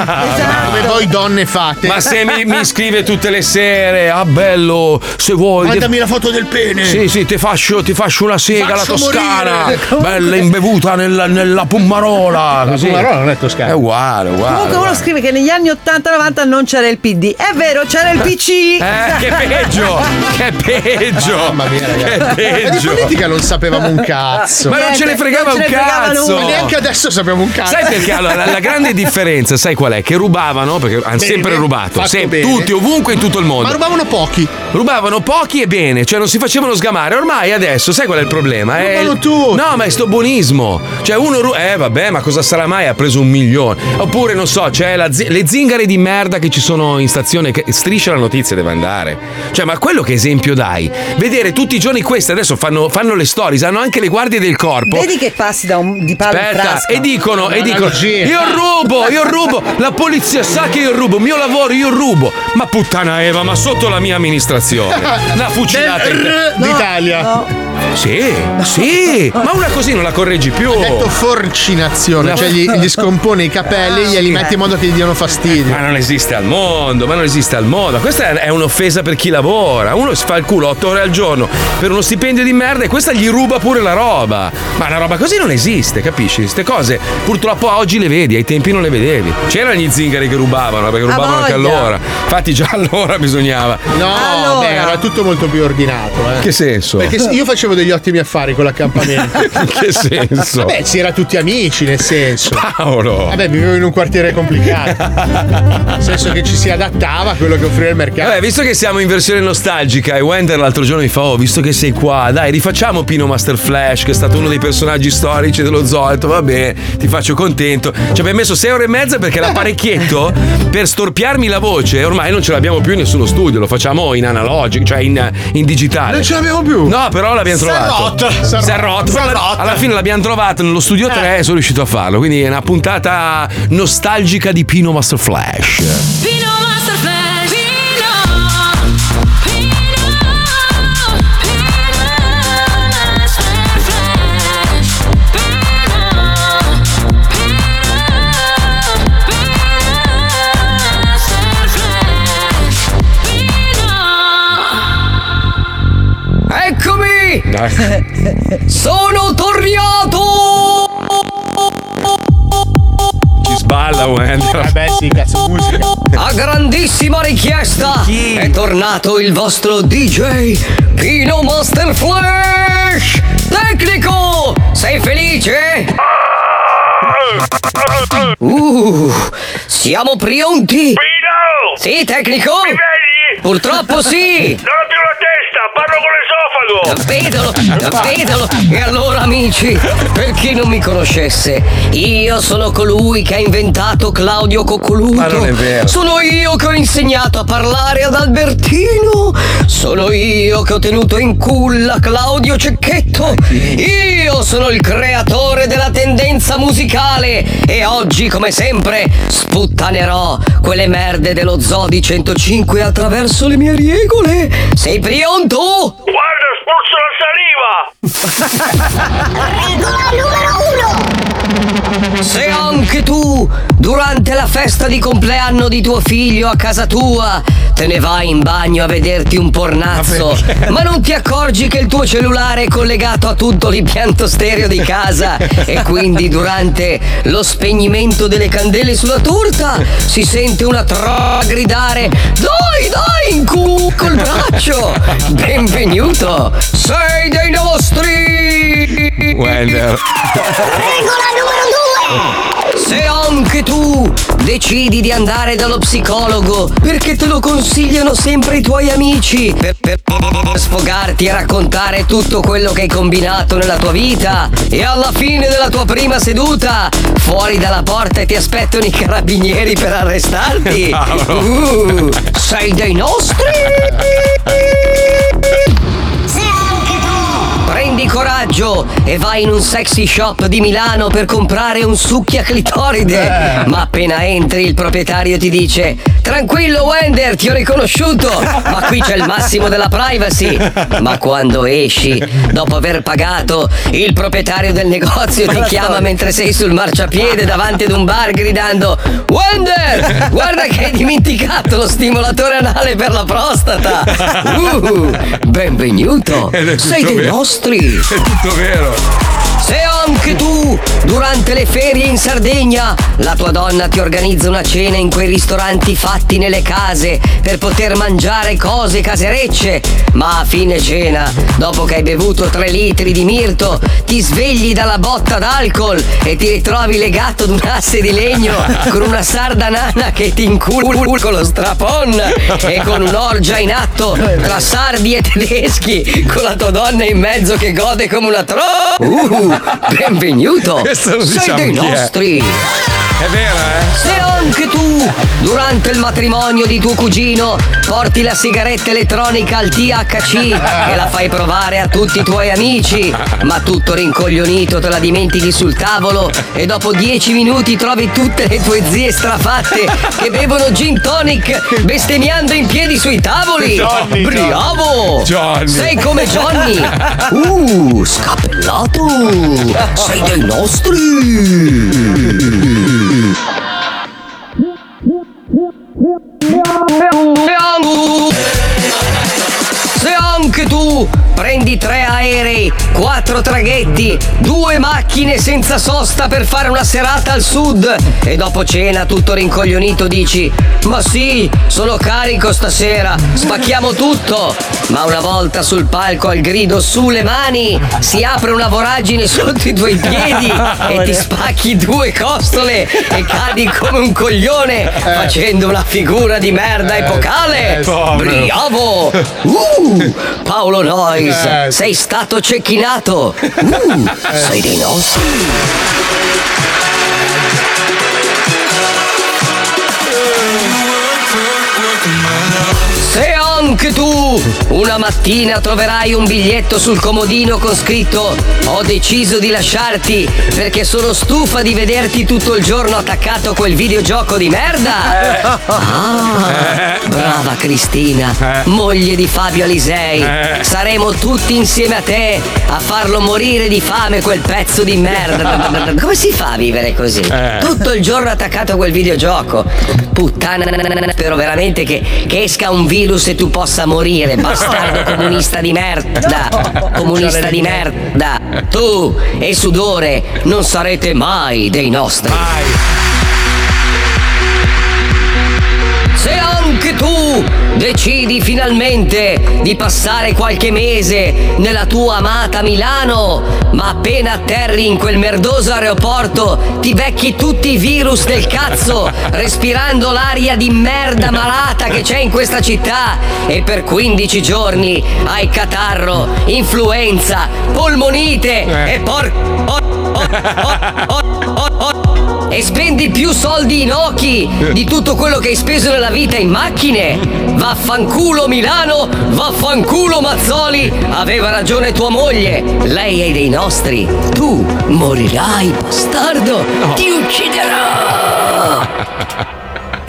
come voi donne fate. Ma se mi, mi scrive tutte le sere, ah bello, se vuoi. Mandami la foto del pene. Sì, sì, ti faccio, ti faccio una sega alla toscana, morire. bella imbevuta nella, nella Pummarola. La così. Pomarola non è toscana. È uguale, uguale. Comunque uno uguale. scrive che negli anni 80-90 non c'era il PD. È vero, c'era il PC. Eh, che peggio! Che peggio! Mamma mia, ragazzi. Che peggio! Politica non sapevamo un cazzo. Ma non ce ne fregava un cazzo! Ma neanche adesso sappiamo un cazzo. Sai perché? Allora, la, la grande differenza, sai qual è? Che rubavano, perché hanno Bene, sempre rubato, fatto sempre, bene. tutti, ovunque, in tutto il mondo. Ma rubavano pochi. Rubavano pochi e bene, cioè non si facevano sgamare. Ormai adesso, sai qual è il problema? È Rubano il- tutti. No, ma è sto buonismo. Cioè uno ru- Eh, vabbè, ma cosa sarà mai? Ha preso un milione. Oppure, non so, c'è la zi- le zingare di merda che ci sono in stazione. Che striscia la notizia deve andare. Cioè, ma quello che esempio dai? Vedere tutti i giorni queste adesso fanno fanno, fanno le stories, hanno anche le guardie del corpo. Vedi che passi da un di palo Aspetta, e dicono, e dicono io rubo, io rubo, la polizia sa che io rubo, mio lavoro, io rubo. Ma puttana Eva, ma sotto la mia amministrazione. Una fucilata in te- D'Italia. Sì, sì, ma una così non la correggi più. Ha detto forcinazione, cioè gli, gli scompone i capelli e glieli metti in modo che gli diano fastidio. Ma non esiste al mondo, ma non esiste al mondo. Questa è- un'offesa per chi lavora. Uno si fa il culo 8 ore al giorno per uno stipendio di merda e questa gli ruba pure la roba. Ma una roba così non esiste, capisci? Queste cose purtroppo oggi le vedi, ai tempi non le vedevi. C'erano gli zingari che rubavano, perché rubavano anche allora. Infatti già allora bisognava. No, beh, era tutto molto più ordinato. Eh. Che senso? Perché io facevo degli ottimi affari con l'accampamento. In che senso? Beh, si era tutti amici, nel senso. Paolo! Vabbè, vivevo in un quartiere complicato. Nel senso che ci si adattava a quello che offriva il mercato. Vabbè, visto che siamo in versione nostalgica e Wender l'altro giorno mi fa, oh, visto che sei qua, dai, rifacciamo Pino Master Flash, che è stato uno dei personaggi storici dello zoo. Ho detto, vabbè, ti faccio contento. Ci abbiamo messo 6 ore e mezza perché l'apparecchietto per storpiarmi la voce ormai non ce l'abbiamo più in nessuno studio, lo facciamo in analogico, cioè in, in digitale. Non ce l'abbiamo più. No, però l'abbiamo trovato. rotto. S'è Però alla- fine l'abbiamo trovato nello studio 3 e sono riuscito a farlo. Quindi è una puntata nostalgica di Pino Master Flash. Pino Master Eccomi! Sono tornato! Ci sballa Wender. Eh beh, sì, cazzo, musica. A grandissima richiesta è tornato il vostro DJ Pino Master Flash! Tecnico! Sei felice? Uh, siamo pronti? Pino! Sì, tecnico? Mi vedi? Purtroppo sì! Non ho più la testa, parlo con l'esofago! Vedelo, vedelo. E allora, amici, per chi non mi conoscesse, io sono colui che ha inventato Claudio Coccoluto. Ma non è vero. Sono io che ho insegnato a parlare ad Albertino. Sono io che ho tenuto in culla Claudio Cecchetto. Io sono il creatore della tendenza musicale. E oggi, come sempre, sputtanerò quelle merde dello Zoo di 105 attraverso le mie regole. Sei pronto? Guarda, spruzzo la saliva! Regola numero uno! Se anche tu, durante la festa di compleanno di tuo figlio a casa tua, te ne vai in bagno a vederti un pornazzo, Ma perché? ma non ti accorgi che il tuo cellulare è collegato a tutto l'impianto stereo di casa e quindi durante lo spegnimento delle candele sulla torta si sente una trova gridare Dai, dai, in cu col braccio! Benvenuto! Sei dei nostri! Wender. Regola numero due! Se anche tu decidi di andare dallo psicologo perché te lo consigliano sempre i tuoi amici per, per- per sfogarti e raccontare tutto quello che hai combinato nella tua vita e alla fine della tua prima seduta fuori dalla porta ti aspettano i carabinieri per arrestarti. Paolo. Uh, sei dei nostri Prendi coraggio e vai in un sexy shop di Milano per comprare un succhia clitoride. Ma appena entri il proprietario ti dice Tranquillo Wender, ti ho riconosciuto, ma qui c'è il massimo della privacy. Ma quando esci, dopo aver pagato, il proprietario del negozio ti chiama mentre sei sul marciapiede davanti ad un bar gridando Wender, guarda che hai dimenticato lo stimolatore anale per la prostata. Uh, benvenuto. Sei dei nostri. È tutto vero. Se anche tu, durante le ferie in Sardegna, la tua donna ti organizza una cena in quei ristoranti fatti nelle case per poter mangiare cose caserecce, ma a fine cena, dopo che hai bevuto tre litri di mirto, ti svegli dalla botta d'alcol e ti ritrovi legato ad un asse di legno con una sarda nana che ti incula con lo strapon e con un'orgia in atto tra sardi e tedeschi, con la tua donna in mezzo che gode come una tro. Uh, benvenuto! Sei diciamo dei nostri! È vero, eh? Se anche tu, durante il matrimonio di tuo cugino, porti la sigaretta elettronica al THC e la fai provare a tutti i tuoi amici, ma tutto rincoglionito te la dimentichi sul tavolo e dopo dieci minuti trovi tutte le tue zie strafatte che bevono gin tonic bestemmiando in piedi sui tavoli. Johnny, Bravo! Johnny. Sei come Johnny! Uh, scappellato! Sei dei nostri! Prendi tre aerei, quattro traghetti, due macchine senza sosta per fare una serata al sud e dopo cena tutto rincoglionito dici ma sì, sono carico stasera, spacchiamo tutto. Ma una volta sul palco al grido su le mani si apre una voragine sotto i tuoi piedi e ti spacchi due costole e cadi come un coglione facendo una figura di merda epocale. eh. Bravo! Uh, Paolo Nois, Eh. sei stato cecchinato. Uh, sei dei nostri. Anche tu una mattina troverai un biglietto sul comodino con scritto Ho deciso di lasciarti perché sono stufa di vederti tutto il giorno attaccato a quel videogioco di merda. Ah, brava Cristina, moglie di Fabio Alisei. Saremo tutti insieme a te a farlo morire di fame quel pezzo di merda. Come si fa a vivere così? Tutto il giorno attaccato a quel videogioco. Puttana, spero veramente che, che esca un virus e tu possa morire, bastardo comunista di merda. Comunista di merda. Tu e Sudore non sarete mai dei nostri. Se anche tu decidi finalmente di passare qualche mese nella tua amata Milano, ma appena atterri in quel merdoso aeroporto ti becchi tutti i virus del cazzo, respirando l'aria di merda malata che c'è in questa città. E per 15 giorni hai catarro, influenza, polmonite e por... por- por- por- por- por- e spendi più soldi in occhi di tutto quello che hai speso nella vita in macchine. Vaffanculo Milano, vaffanculo Mazzoli, aveva ragione tua moglie. Lei è dei nostri. Tu morirai, bastardo. Ti ucciderà.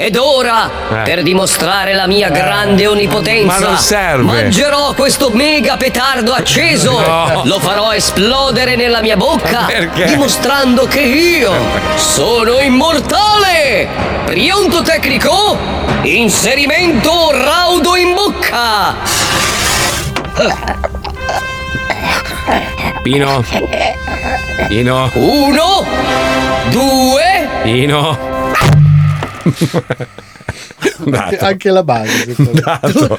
Ed ora, Eh. per dimostrare la mia grande onnipotenza, Ma mangerò questo mega petardo acceso. No. Lo farò esplodere nella mia bocca, Perché? dimostrando che io sono immortale. Pronto tecnico? Inserimento raudo in bocca. Pino. Pino. Uno, due. Pino. ha Dato. Anche la base. Dato.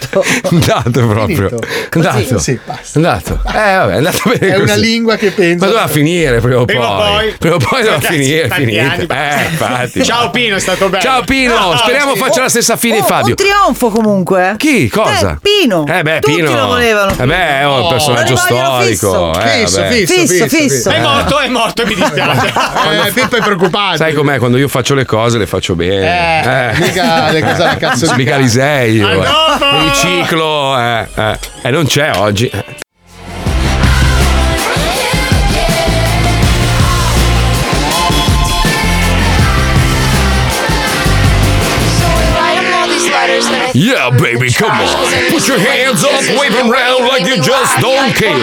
Dato proprio. Dato. Così, sì, basta. Dato. Eh, vabbè, è andato bene. È una così. lingua che penso. Ma doveva finire prima o poi. poi. Prima o poi doveva finire. Eh, infatti. Ciao Pino, è stato bello. Ciao Pino, No, speriamo sì. faccia la stessa fine di Oh, Fabio. Un trionfo comunque. Chi? Cosa? Eh, Pino. Eh beh, Tutti Pino. lo volevano. Eh beh, è un Oh, personaggio vogliono storico. fisso. Eh, Fisso, fisso, Fisso, fisso, fisso. È morto, è morto, mi dispiace. Eh, Pippo è preoccupato. Sai com'è? Quando io faccio le cose le faccio bene. Eh, mica le cose alla cazzo di Mica cazzo. Lisei. io, A eh. dopo! Riciclo. Eh, eh. E non c'è oggi. Eh. Yeah, baby, come on. Put your hands up, wave 'em round like you just don't care.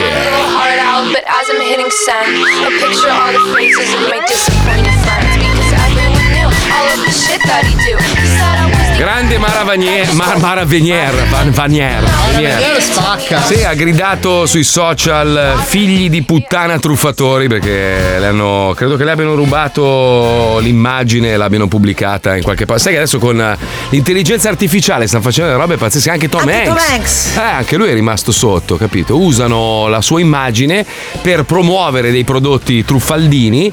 heart out, but as I'm hitting send, I picture all the faces of my disappointed friends because everyone knew all of the shit that he do. He said I was Grande Mara Vanier, Mar- Mara Venier, Van- Vanier, Vanier. Venier spacca. Sì, ha gridato sui social figli di puttana truffatori perché le hanno, credo che le abbiano rubato l'immagine e l'abbiano pubblicata in qualche parte. Sai che adesso con eh, l'intelligenza artificiale stanno facendo delle robe pazzesche, anche Tom Anche Hanks. Tom Hanks. Eh, anche lui è rimasto sotto, capito? Usano la sua immagine per promuovere dei prodotti truffaldini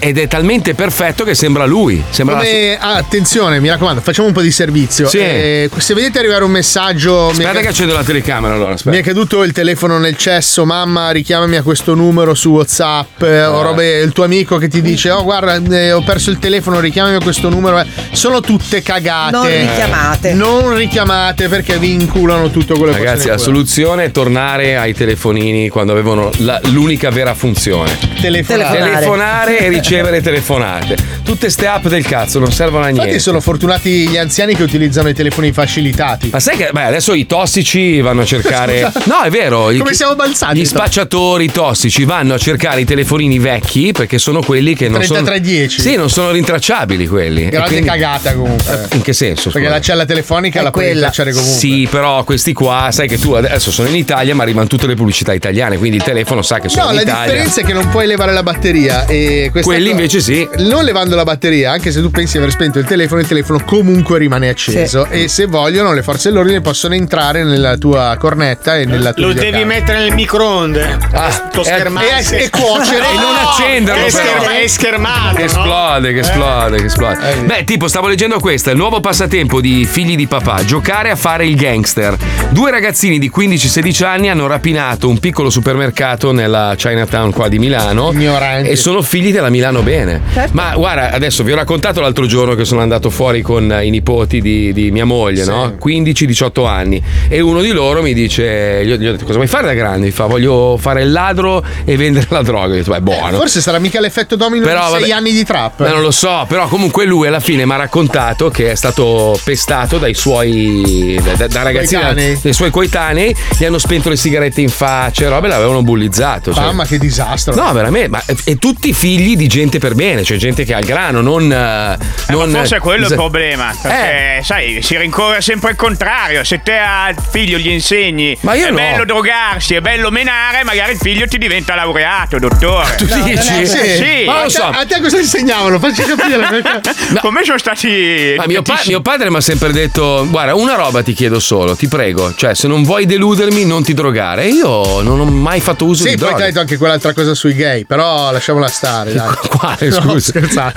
ed è talmente perfetto che sembra lui. Sembra la sua- Come, ah, attenzione, mi raccomando, facciamo un po' di. Servizio. Sì. Eh, se vedete arrivare un messaggio. mi è Aspetta che accendo la telecamera allora, aspetta. Mi è caduto il telefono nel cesso, mamma richiamami a questo numero su Whatsapp, eh, o robe, il tuo amico che ti dice oh guarda eh, ho perso il telefono, richiamami a questo numero, eh. sono tutte cagate. Non richiamate. Non richiamate perché vi inculano tutto quello che Ragazzi, la soluzione è tornare ai telefonini quando avevano la- l'unica vera funzione. Telefonare. Telefonare e ricevere telefonate. Tutte ste app del cazzo non servono a niente. Infatti sono fortunati gli anziani che utilizzano i telefoni facilitati. Ma sai che beh, adesso i tossici vanno a cercare. No, è vero. i- Come siamo balzati? Gli spacciatori tossici vanno a cercare i telefonini vecchi perché sono quelli che non sono. 3310. Sì, non sono rintracciabili quelli. E Grande quindi- cagata comunque. In che senso? Perché scusa? la cella telefonica È la puoi quella. rintracciare comunque. Sì, però questi qua, sai che tu adesso sono in Italia, ma arrivano tutte le pubblicità italiane, quindi il telefono sa che sono No, in la Italia. differenza è che non puoi levare la batteria e Quelli co- invece sì. Non levando la batteria, anche se tu pensi di aver spento il telefono, il telefono comunque rimane acceso e se vogliono le forze dell'ordine possono entrare nella tua cornetta e nella tua Lo devi mettere nel microonde. Ah, Lo e- e- e cuocere. E non accenderlo, È, però. scherma- è schermato. Che no? esplode, che esplode, che esplode. Beh, tipo, stavo leggendo questo: il nuovo passatempo di figli di papà: giocare a fare il gangster. Due ragazzini di 15-16 anni hanno rapinato un piccolo supermercato nella Chinatown qua di Milano. Ignoranti. E sono figli della Milano Bene. Ma guarda, adesso vi ho raccontato l'altro giorno che sono andato fuori con i nipoti di, di mia moglie, no? 15-18 anni. E uno di loro mi dice: Gli ho, gli ho detto, cosa vuoi fare da grande? Mi fa, voglio fare il ladro e vendere la droga. Io ho detto, beh, buono. Forse sarà mica l'effetto domino Però, di sei vabbè. anni di trap. Ma non lo so, però comunque lui alla fine mi ha raccontato che è stato pestato dai suoi da, da- da ragazzini, Coetanei. dai suoi coetanei, gli hanno spento le sigarette in faccia e robe, l'avevano bullizzato. cioè. Mamma che disastro. No, veramente, ma e tutti figli di gente per bene, cioè gente che ha il grano, non. eh, non Forse è quello il problema. Perché, sai, si rincorre sempre il contrario. Se te al figlio gli insegni Ma io è no. bello drogarsi, è bello menare, magari il figlio ti diventa laureato, dottore. Tu dici? Sì. Ma a, lo so. a te cosa insegnavano? Facci capire. perché- Come sono stati. Ma mio, pa- mio padre mi ha sempre detto: Guarda, una roba ti chiedo solo, ti prego. Cioè, se non vuoi deludermi, non ti drogare. E io non ho mai fatto uso Sì, di poi ti ha droga. detto anche quell'altra cosa sui gay, però lasciamola stare. Dai. Quale, No, scusa? scherzate.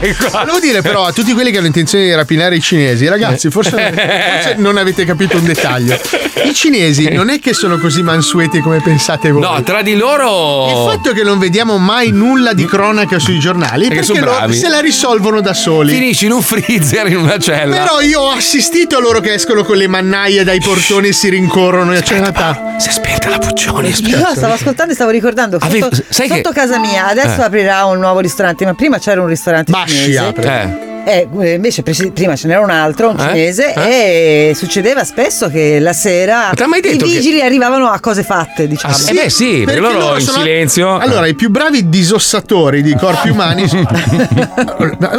Ecco. Volevo dire però a tutti quelli che hanno intenzione di rapinare i cinesi, ragazzi, forse, forse non avete capito un dettaglio. I cinesi non è che sono così mansueti come pensate voi. No, tra di loro. Il fatto che non vediamo mai nulla di cronaca sui giornali è Perché perché bravi. se la risolvono da soli. Finisci in un freezer in una cella. Però io ho assistito a loro che escono con le mannaie dai portoni e si rincorrono a Chinatown. Si è spenta la Puccioni. Io stavo ascoltando e stavo ricordando sotto, sai che- sotto casa mia adesso Eh. aprirà un nuovo ristorante ma prima c'era un ristorante cinese apre. Eh, invece presi- prima ce n'era un altro, un Eh? cinese, e succedeva spesso che la sera i detto che- vigili arrivavano a cose fatte, diciamo. Ah, sì? Eh beh, sì, perché loro in silenzio- Allora, i più bravi disossatori di corpi umani.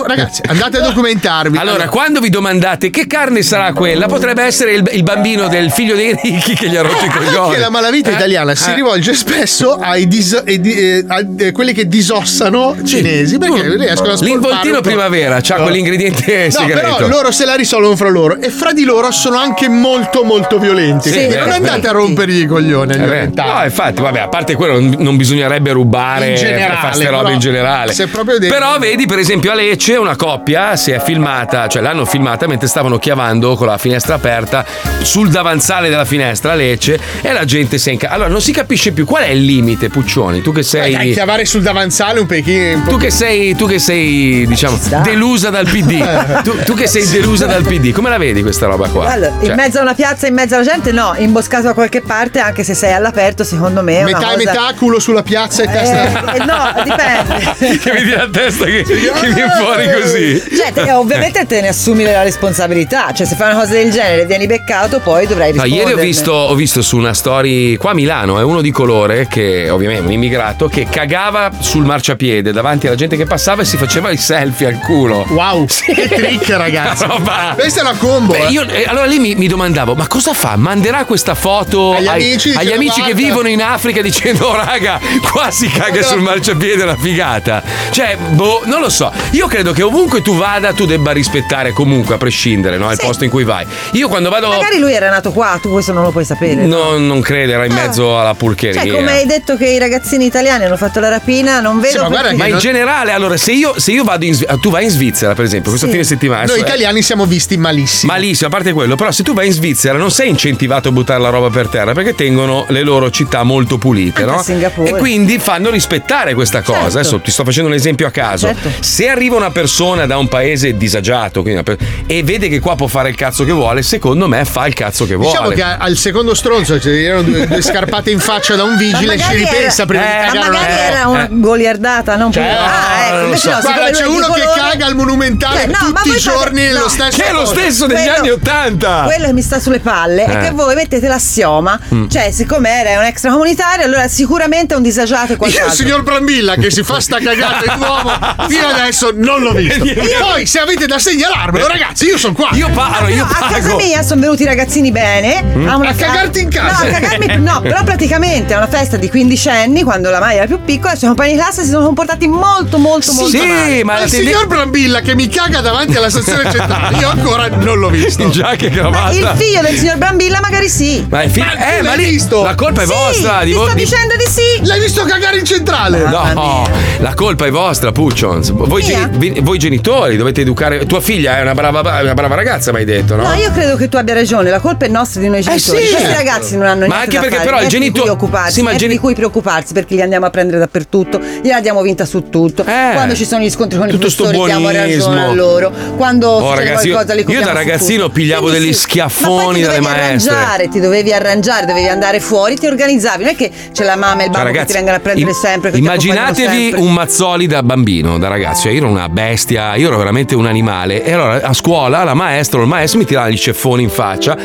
Ragazzi, andate a documentarvi. Allora, quando vi domandate che carne sarà quella, potrebbe essere il, il bambino del figlio dei ricchi che gli ha rotto i coglioni. Anche la malavita Eh? italiana si Eh. rivolge spesso ai dis- di- eh, a eh, quelli che disossano cinesi perché riescono a sporcare L'involtino primavera c'ha No. Quell'ingrediente No, segreto. però loro se la risolvono fra loro e fra di loro sono anche molto molto violenti. Sì, quindi è non andate è a rompergli i coglioni agli Eh. No, infatti, vabbè, a parte quello, non, bisognerebbe rubare generale, per fare ste robe in generale. se proprio devi- Però vedi, per esempio, a Lecce una coppia si è filmata, cioè l'hanno filmata mentre stavano chiavando con la finestra aperta sul davanzale della finestra a Lecce e la gente si è inca- Allora, non si capisce più qual è il limite, Puccioni. Tu che sei. Dai, chiavare sul davanzale un pechino. Tu che sei, tu che sei, diciamo, delusa dal PD. tu, tu che sei delusa dal PD, come la vedi questa roba qua? Allora, Cioè, in mezzo a una piazza, in mezzo alla gente, no, imboscato da qualche parte, anche se sei all'aperto, secondo me è Metà e cosa... metà, culo sulla piazza e testa. Eh, no, dipende. che vedi la testa che, che viene fuori così. Cioè, te- ovviamente te ne assumi la responsabilità. Cioè, se fai una cosa del genere e vieni beccato, poi dovrai No, rispondere. ieri ho visto, ho visto su una story qua a Milano, è uno di colore che ovviamente è un immigrato che cagava sul marciapiede davanti alla gente che passava e si faceva i selfie al culo. Wow, che trick ragazzi. Roba- Questa è una combo. Beh, eh. io- eh, allora lì mi, mi domandavo, ma cosa fa? Manderà questa foto Agli ai- amici, agli amici che vivono in Africa dicendo, "Oh, raga, qua si caga sul marciapiede, una figata. Cioè, boh, non lo so. Io credo che ovunque tu vada, tu debba rispettare comunque, a prescindere, no? Il posto in cui vai. Io quando vado. Magari lui era nato qua, tu questo non lo puoi sapere. No, non credo, era in mezzo alla purcheria. Cioè, come hai detto che i ragazzini italiani hanno fatto la rapina, non vedo perché... Ma in generale, allora, se io, se io vado in Svizzera, tu vai in Svizzera, per esempio, questo Sì. fine settimana. Noi italiani siamo visti malissimo. Malissimo, a parte quello, però se tu vai in Svizzera non sei incentivato a buttare la roba per terra perché tengono le loro città molto pulite, Anche no? Singapore. E quindi fanno rispettare questa cosa. Certo. Adesso ti sto facendo un esempio a caso. Certo. Se arriva una persona da un paese disagiato per- e vede che qua può fare il cazzo che vuole, secondo me fa il cazzo che vuole. Diciamo che al secondo stronzo ci erano due, due scarpate in faccia da un vigile, ci magari ripensa era- prima di Ma cagare una magari era una goliardata, non più. Cioè, Ah, ecco, invece so. no, Guarda, c'è uno di che colore- caga al monumentale Eh, no, ma tutti i voi fate- giorni nello no. stesso Che è lo stesso degli Quello- anni Ottanta. Quello che mi sta sulle palle è Eh. che voi mettete l'assioma, Mm. cioè siccome era un extracomunitario, allora sicuramente è un disagiato e Io il qualcosa. signor Brambilla che si fa sta cagata in uomo fino adesso non l'ho visto. Poi se avete da segnalarmelo, ragazzi, io sono qua. Io parlo, io No, a casa mia sono venuti i ragazzini bene Mm. a, una A cagarti in casa? No, a cagarmi- no, però praticamente a una festa di 15 anni, quando la Maya era più piccola, i suoi compagni di classe si sono comportati molto, molto, molto male. ma il signor Brambilla che mi caga davanti alla stazione centrale, io ancora non l'ho visto. In giacca e cravatta. Il figlio del signor Brambilla magari sì. Ma il figlio- eh, ma lì la colpa è Sì, vostra. ti di vo- sto di- dicendo di sì. L'hai visto cagare in centrale? No, la colpa è vostra, Puccions. Voi, geni- voi genitori dovete educare. Tua figlia è una brava, una brava ragazza, mi hai detto, no? No, io credo che tu abbia ragione, la colpa è nostra di noi genitori. Eh sì. Questi ragazzi non hanno Ma niente anche da perché fare, però il niente genito- di cui occuparsi, sì, ma geni- di cui preoccuparsi perché li andiamo a prendere dappertutto, gliela diamo vinta su tutto. Quando ci sono gli scontri con i Eh. Tutto sto professori diamo ragione a loro. Quando Oh, succede ragazzi, io, qualcosa li io da ragazzino pigliavo Quindi degli sì. schiaffoni Ma dalle dovevi maestre. arrangiare, ti dovevi arrangiare, dovevi andare fuori, ti organizzavi. Non è che c'è la mamma e il Cioè, babbo che ti vengono a prendere im- sempre. Immaginatevi sempre. un Mazzoli da bambino, da ragazzo. Cioè, io ero una bestia, io ero veramente un animale. E allora a scuola la maestra o il maestro mi tirava gli ceffoni in faccia.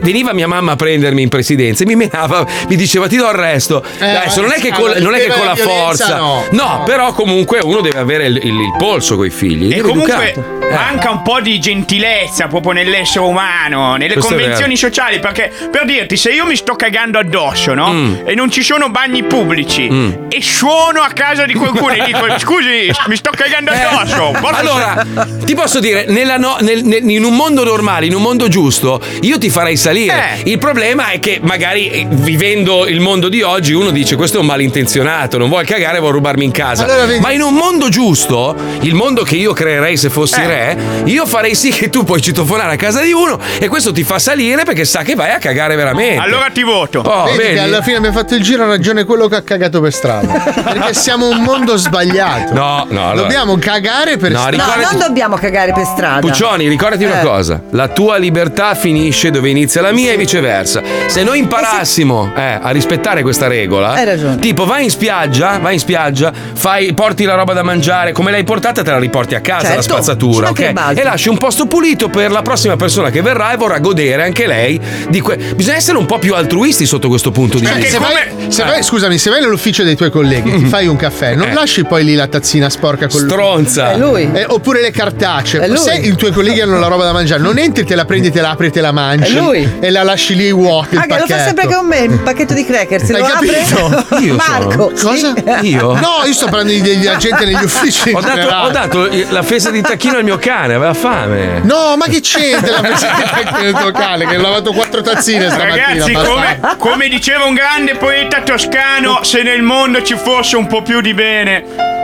Veniva mia mamma a prendermi in presidenza e mi menava, mi diceva ti do il resto. Adesso non è che con, ah, non è che con la forza. no. No, però comunque uno deve avere il, il- il polso coi figli. E deve comunque educato. Eh. manca un po' di gentilezza proprio nell'essere umano, nelle Questo convenzioni sociali. Perché per dirti, se io mi sto cagando addosso, no? Mm. E non ci sono bagni pubblici e suono a casa di qualcuno e dico: Scusi, mi sto cagando addosso. posso- Eh. Allora, ti posso dire, nella no- nel- nel- in un mondo normale, in un mondo giusto, io ti farei salire. Eh. Il problema è che magari eh, vivendo il mondo di oggi uno dice questo è un malintenzionato, non vuole cagare, vuole rubarmi in casa. Allora, Ma in un mondo giusto, il mondo che io creerei se fossi Eh. re, io farei sì che tu puoi citofonare a casa di uno e questo ti fa salire perché sa che vai a cagare veramente. Allora ti voto. Oh, vedi, vedi? che alla fine abbiamo fatto il giro ha ragione quello che ha cagato per strada. Perché siamo un mondo sbagliato. No, no, allora- Dobbiamo cagare per No, strada. No, ricordati- non dobbiamo cagare per strada. Puccioni, ricordati una Eh. cosa: la tua libertà finisce dove inizia la mia e viceversa. Se noi imparassimo eh, a rispettare questa regola, Hai ragione. tipo vai in spiaggia, vai in spiaggia, fai, porti la roba da mangiare, come l'hai portata te la riporti a casa, Certo, la spazzatura, ok? E lasci un posto pulito per la prossima persona che verrà e vorrà godere anche lei di que- Bisogna essere un po' più altruisti sotto questo punto di Perché vista. se vai, se vai- scusami, se vai nell'ufficio dei tuoi colleghi e ti fai un caffè, non Eh. lasci poi lì la tazzina sporca con Stronza. È lui. Eh, oppure le cartacee. Se i tuoi colleghi hanno la roba da mangiare, non entri, te la prendi, te la apri e te la mangi. È lui. E la lasci lì vuota. Ah, che lo fa sempre con me, il pacchetto di crackers. Hai lo capito? apre Io sono- Marco. Cosa? sì. Io? No, io sto parlando di- degli agenti negli uffici. Ho dato, ho dato la fesa di tacchino al mio cane, aveva fame. No, ma che c'entra la presenza del tuo cane? Che ho lavato quattro tazzine stamattina. Ragazzi, come, come diceva un grande poeta toscano, se nel mondo ci fosse un po' più di bene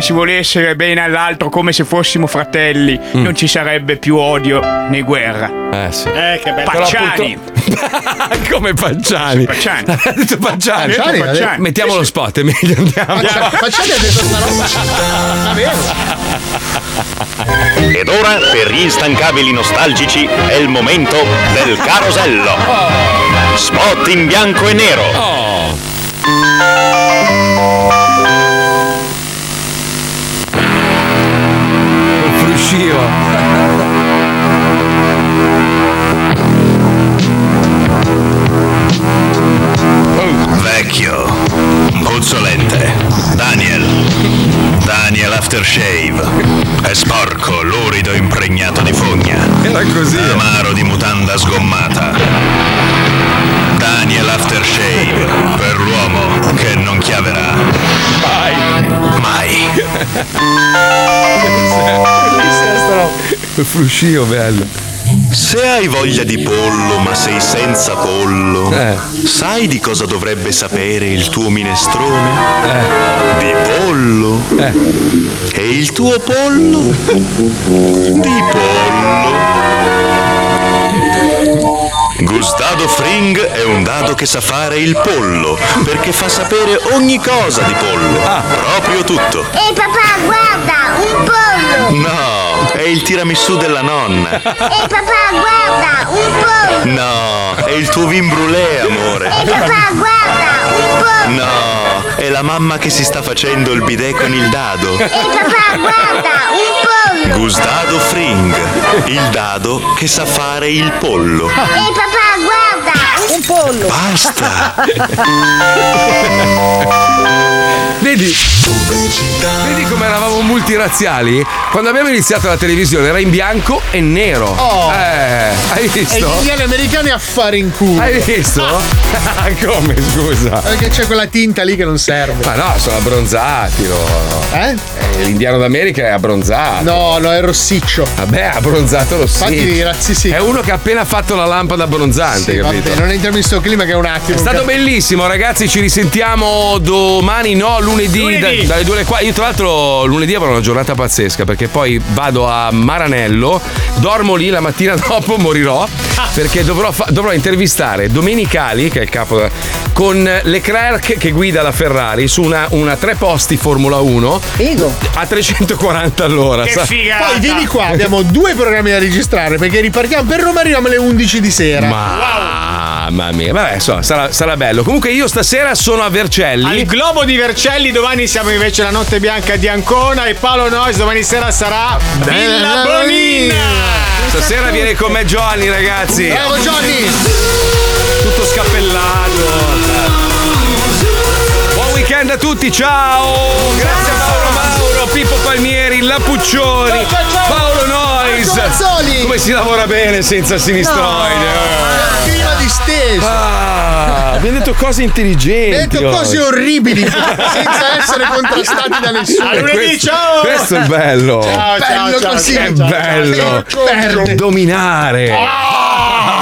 e si volesse bene all'altro come se fossimo fratelli, Mm. non ci sarebbe più odio né guerra. Eh sì. Eh, che bello. Pacciani. Come Pacciani. Pacciani. Ha detto Pacciani. Pacciani, Pacciani. ha detto- Mettiamo lo spot, è meglio andiamo. Faccia- Facciate detto sta roba. Ed ora, per gli instancabili nostalgici, è il momento del carosello. Spot in bianco e nero. Oh. Fruscio. Vecchio. Puzzolente. Daniel. Daniel Aftershave. È sporco, lurido impregnato di fogna. Era così. Amaro di mutanda sgommata. Il fruscio bello. Se hai voglia di pollo ma sei senza pollo, Eh. sai di cosa dovrebbe sapere il tuo minestrone? Di pollo pollo. E il tuo pollo? Di pollo. Gustado Fring è un dado che sa fare il pollo, perché fa sapere ogni cosa di pollo. Proprio tutto. Ehi papà, guarda, un pollo! No, è il tiramisù della nonna. Ehi papà, guarda, un pollo! No, è il tuo vin brûlé, amore. Ehi papà, guarda, un pollo! No, è la mamma che si sta facendo il bidet con il dado. Ehi papà, guarda, un pollo! Gustado Fring, il dado che sa fare il pollo. Ehi papà, guarda, un pollo! Basta! Vedi? Vedi come eravamo multiraziali? Quando abbiamo iniziato la televisione era in bianco e nero. Oh. Eh, hai E gli visto? indiani americani a fare in culo. Hai visto? come scusa? Perché c'è quella tinta lì che non serve. Ma no, sono abbronzati loro. Eh? L'indiano d'America è abbronzato. No, no, è rossiccio. Vabbè, abbronzato lo sì. Infatti i razzi sì. È uno che ha appena fatto la lampada abbronzante, Sì, capito? vabbè, non entriamo in sto clima che è un attimo. È stato bellissimo, ragazzi. Ci risentiamo domani, no, lunedì, Lunedì. da- dalle 2 alle 4. Io, tra l'altro, lunedì avrò una giornata pazzesca perché poi vado a Maranello, dormo lì la mattina dopo, morirò. Perché dovrò, fa- dovrò intervistare Domenicali, che è il capo, con Leclerc che guida la Ferrari su una, una tre posti Formula 1 a 340 all'ora. sa- Poi vieni qua, abbiamo due programmi da registrare perché ripartiamo per Roma arriviamo alle 11 di sera. Mamma mia, vabbè, insomma, sarà, sarà bello. Comunque, io stasera sono a Vercelli. Al Globo di Vercelli domani siamo invece alla Notte Bianca di Ancona e Paolo Nois domani sera sarà Villa Bonina. Stasera viene con me Giovanni, ragazzi. Bravo Johnny! Tutto scappellato. Buon weekend a tutti, ciao! Grazie a Mauro Mauro, Pippo Palmieri, La Puccioni, Paolo Nois. Come si lavora bene senza sinistroide? eh. Disteso. Ah, abbiamo detto cose intelligenti. Hai detto cose oggi. orribili senza essere contrastati da nessuno. A lunedì, ciao! Questo è bello. Ciao, ciao, bello ciao, così. ciao, È ciao, bello. ciao. Dominare. Ah!